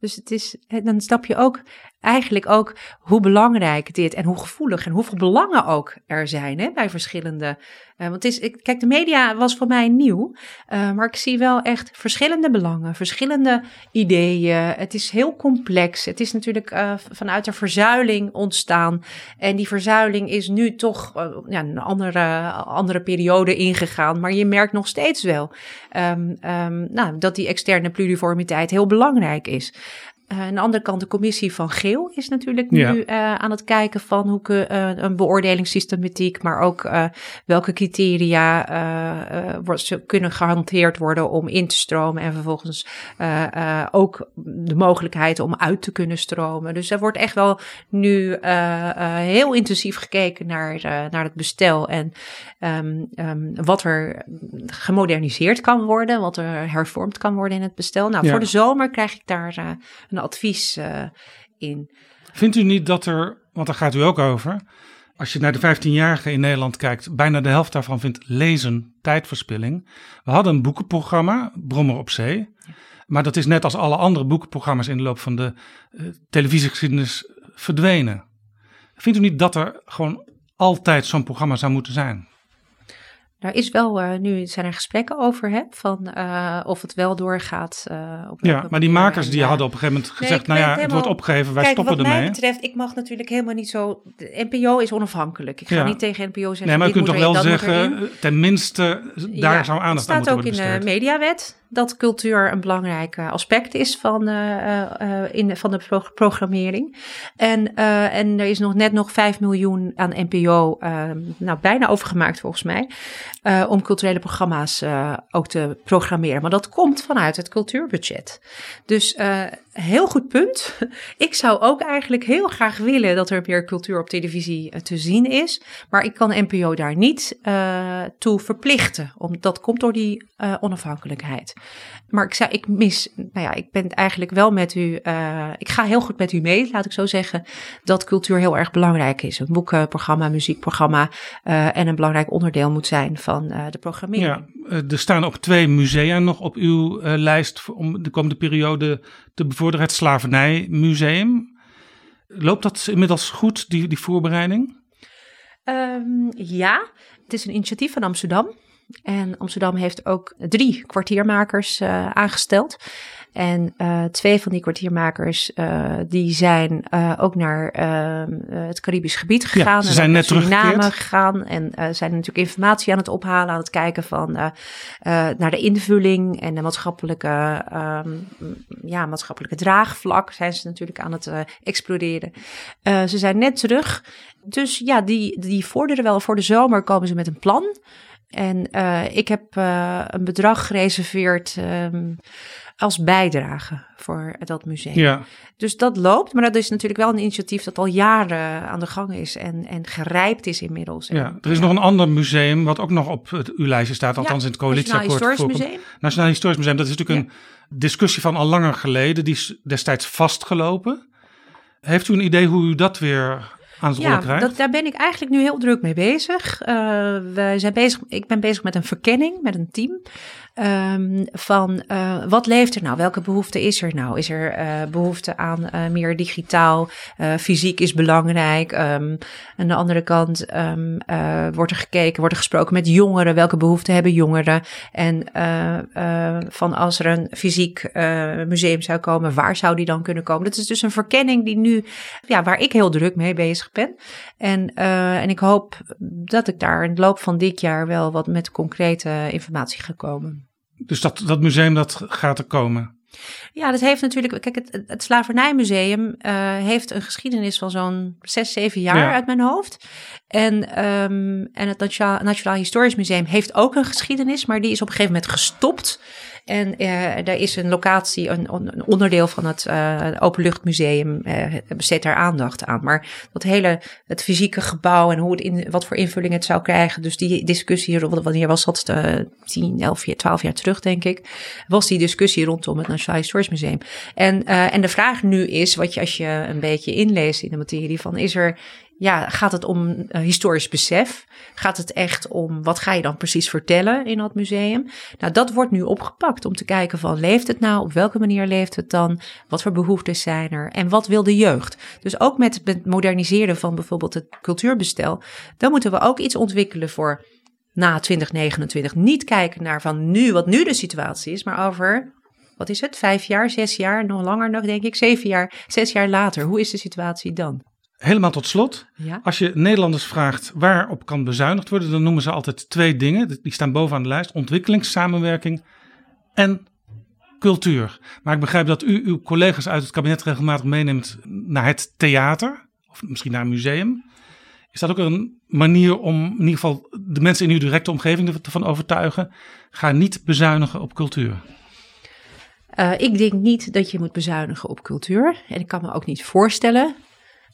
Dus het is, dan snap je ook eigenlijk ook hoe belangrijk dit en hoe gevoelig en hoeveel belangen ook er zijn hè, bij verschillende. Uh, want het is, ik, kijk, de media was voor mij nieuw, uh, maar ik zie wel echt verschillende belangen, verschillende ideeën. Het is heel complex. Het is natuurlijk uh, vanuit de verzuiling ontstaan. En die verzuiling is nu toch ja, een andere, andere periode ingegaan. Maar je merkt nog steeds wel um, um, nou, dat die externe pluriformiteit heel belangrijk is. Uh, aan de andere kant, de commissie van Geel is natuurlijk nu ja. uh, aan het kijken van hoe uh, een beoordelingssystematiek, maar ook welke criteria wordt, kunnen gehanteerd worden om in te stromen en vervolgens ook de mogelijkheid om uit te kunnen stromen. Dus er wordt echt wel nu heel intensief gekeken naar, naar het bestel en um, um, wat er gemoderniseerd kan worden, wat er hervormd kan worden in het bestel. Nou, ja. voor de zomer krijg ik daar een advies uh, in. Vindt u niet dat er, want daar gaat u ook over, als je naar de 15-jarigen in Nederland kijkt, bijna de helft daarvan vindt lezen tijdverspilling. We hadden een boekenprogramma, Brommer op Zee. Maar dat is net als alle andere boekenprogramma's in de loop van de uh, televisiegeschiedenis verdwenen. Vindt u niet dat er gewoon altijd zo'n programma zou moeten zijn? Daar is wel, uh, nu zijn er gesprekken over, hè, van uh, of het wel doorgaat. Uh, op ja, maar die makers die hadden op een gegeven moment gezegd, nee, nou ja, het wordt opgegeven, wij kijk, stoppen ermee. Wat mij betreft, ik mag natuurlijk helemaal niet zo, de NPO is onafhankelijk. Ik ga ja. niet tegen NPO zeggen, Nee, maar je kunt toch wel zeggen, tenminste, daar ja, zou aandacht aan moeten worden Het staat ook in de mediawet dat cultuur een belangrijk aspect is van, uh, in, van de pro programmering. En, en er is nog net nog 5 miljoen aan NPO, nou bijna overgemaakt volgens mij, om culturele programma's ook te programmeren. Maar dat komt vanuit het cultuurbudget. Dus heel goed punt. Ik zou ook eigenlijk heel graag willen dat er meer cultuur op televisie te zien is. Maar ik kan NPO daar niet toe verplichten. Omdat dat komt door die onafhankelijkheid. Maar ik zei, ik mis, nou ja, ik ben eigenlijk wel met u, uh, ik ga heel goed met u mee, laat ik zo zeggen, dat cultuur heel erg belangrijk is. Een boekenprogramma, muziekprogramma uh, en een belangrijk onderdeel moet zijn van uh, de programmering. Ja, er staan ook twee musea nog op uw lijst om de komende periode te bevorderen. Het Slavernijmuseum. Loopt dat inmiddels goed, die, die voorbereiding? Um, ja, het is een initiatief van Amsterdam. En Amsterdam heeft ook drie kwartiermakers uh, aangesteld. En uh, twee van die kwartiermakers uh, die zijn ook naar ehm, het Caribisch gebied gegaan. Ja, ze zijn net Suriname gegaan en zijn natuurlijk informatie aan het ophalen, aan het kijken van naar de invulling en de maatschappelijke, um, ja, maatschappelijke draagvlak zijn ze natuurlijk aan het exploreren. ze zijn net terug. Dus ja, die, die vorderen wel. Voor de zomer komen ze met een plan. En uh, ik heb uh, een bedrag gereserveerd um, als bijdrage voor dat museum. Ja. Dus dat loopt, maar dat is natuurlijk wel een initiatief dat al jaren aan de gang is en, en gerijpt is inmiddels. Ja, er is nog een ander museum wat ook nog op het, uw lijstje staat, althans ja, in het coalitieakkoord. Nationaal Historisch Museum. Nationaal Historisch Museum, dat is natuurlijk een discussie van al langer geleden, die is destijds vastgelopen. Heeft u een idee hoe u dat weer aan het ja, rollen krijgt? Dat, daar ben ik eigenlijk nu heel druk mee bezig. Uh, we zijn bezig. Ik ben bezig met een verkenning met een team. Um, van uh, wat leeft er nou? Welke behoefte is er nou? Is er uh, behoefte aan uh, meer digitaal? fysiek is belangrijk. Um, aan de andere kant um, wordt er gekeken, wordt er gesproken met jongeren. Welke behoeften hebben jongeren? En van als er een fysiek museum zou komen, waar zou die dan kunnen komen? Dat is dus een verkenning die nu, ja, waar ik heel druk mee bezig ben. En, en ik hoop dat ik daar in de loop van dit jaar wel wat met concrete informatie ga komen. Dus dat, dat museum dat gaat er komen? Ja, dat heeft natuurlijk. Kijk, het, het Slavernijmuseum uh, heeft een geschiedenis van zo'n zes, zeven jaar ja. uit mijn hoofd. En, um, en het Nationaal, Nationaal Historisch Museum heeft ook een geschiedenis, maar die is op een gegeven moment gestopt. En uh, er is een locatie, een, een onderdeel van het uh, Openluchtmuseum, uh, besteedt daar aandacht aan. Maar dat hele, het fysieke gebouw en hoe het in, wat voor invulling het zou krijgen. Dus die discussie, wanneer was dat, 10, 11, 12 jaar terug denk ik, was die discussie rondom het Nationaal Historisch Museum. En, en de vraag nu is, wat je als je een beetje inleest in de materie van, is er ja, gaat het om uh, historisch besef? Gaat het echt om wat ga je dan precies vertellen in dat museum? Nou, dat wordt nu opgepakt om te kijken van leeft het nou? Op welke manier leeft het dan? Wat voor behoeftes zijn er? En wat wil de jeugd? Dus ook met het moderniseren van bijvoorbeeld het cultuurbestel, dan moeten we ook iets ontwikkelen voor na 2029. Niet kijken naar van nu, wat nu de situatie is, maar over wat is het, vijf jaar, zes jaar, nog langer nog denk ik, zeven jaar, zes jaar later. Hoe is de situatie dan? Helemaal tot slot. Ja. Als je Nederlanders vraagt waarop kan bezuinigd worden, dan noemen ze altijd twee dingen. Die staan bovenaan de lijst: ontwikkelingssamenwerking en cultuur. Maar ik begrijp dat u uw collega's uit het kabinet regelmatig meeneemt naar het theater, of misschien naar een museum. Is dat ook een manier om in ieder geval de mensen in uw directe omgeving ervan overtuigen? Ga niet bezuinigen op cultuur. Uh, ik denk niet dat je moet bezuinigen op cultuur. En ik kan me ook niet voorstellen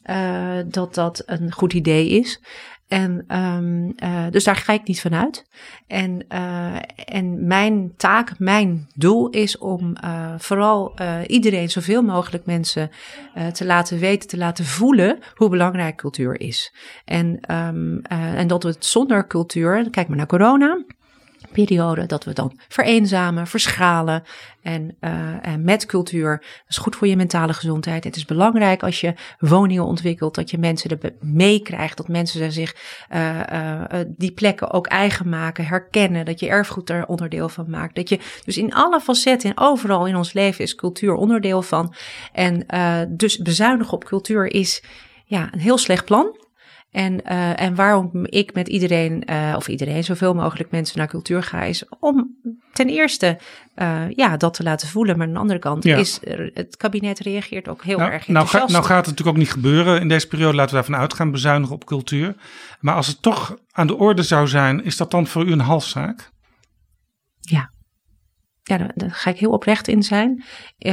uh, dat dat een goed idee is. En um, uh, dus daar ga ik niet van uit. En, uh, en mijn taak, mijn doel is om vooral iedereen, zoveel mogelijk mensen te laten weten, te laten voelen hoe belangrijk cultuur is. En, um, en dat we het zonder cultuur, kijk maar naar corona periode dat we dan vereenzamen, verschalen en, uh, en met cultuur. Dat is goed voor je mentale gezondheid. Het is belangrijk als je woningen ontwikkelt, dat je mensen er meekrijgt, dat mensen zich uh, die plekken ook eigen maken, herkennen, dat je erfgoed er onderdeel van maakt. Dat je dus in alle facetten en overal in ons leven is cultuur onderdeel van. En dus bezuinigen op cultuur is ja, een heel slecht plan. En, uh, en waarom ik met iedereen, uh, of iedereen, zoveel mogelijk mensen naar cultuur ga, is om ten eerste uh, ja, dat te laten voelen. Maar aan de andere kant ja. is het kabinet reageert ook heel nou, erg nou. Ga, nou gaat het natuurlijk ook niet gebeuren in deze periode. Laten we daarvan uitgaan, bezuinigen op cultuur. Maar als het toch aan de orde zou zijn, is dat dan voor u een halszaak? Ja, ja daar, daar ga ik heel oprecht in zijn.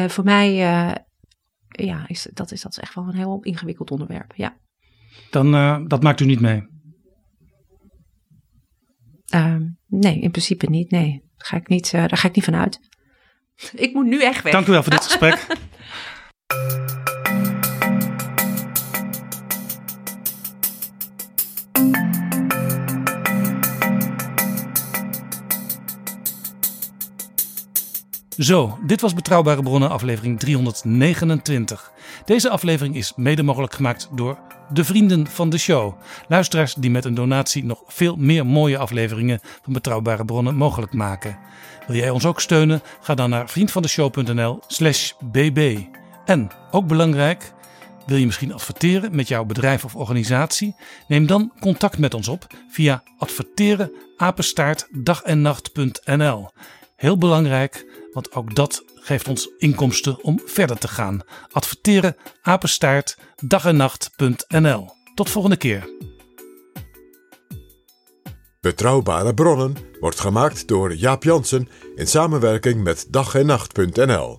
voor mij ja, is dat, is dat echt wel een heel ingewikkeld onderwerp, ja dan uh, dat maakt u niet mee? Uh, nee, in principe niet. Nee, daar ga ik niet, uh, daar ga ik niet van uit. Ik moet nu echt weg. Dank u wel voor dit gesprek. Zo, dit was Betrouwbare Bronnen, aflevering 329. Deze aflevering is mede mogelijk gemaakt door de vrienden van de show. Luisteraars die met een donatie nog veel meer mooie afleveringen van Betrouwbare Bronnen mogelijk maken. Wil jij ons ook steunen? Ga dan naar vriendvandeshow.nl/slash bb. En ook belangrijk. Wil je misschien adverteren met jouw bedrijf of organisatie? Neem dan contact met ons op via adverteren apenstaartdagennacht.nl. Heel belangrijk, want ook dat geeft ons inkomsten om verder te gaan. Adverteren apenstaart dagennacht.nl. Tot volgende keer. Betrouwbare bronnen wordt gemaakt door Jaap Jansen in samenwerking met dag en nacht.nl.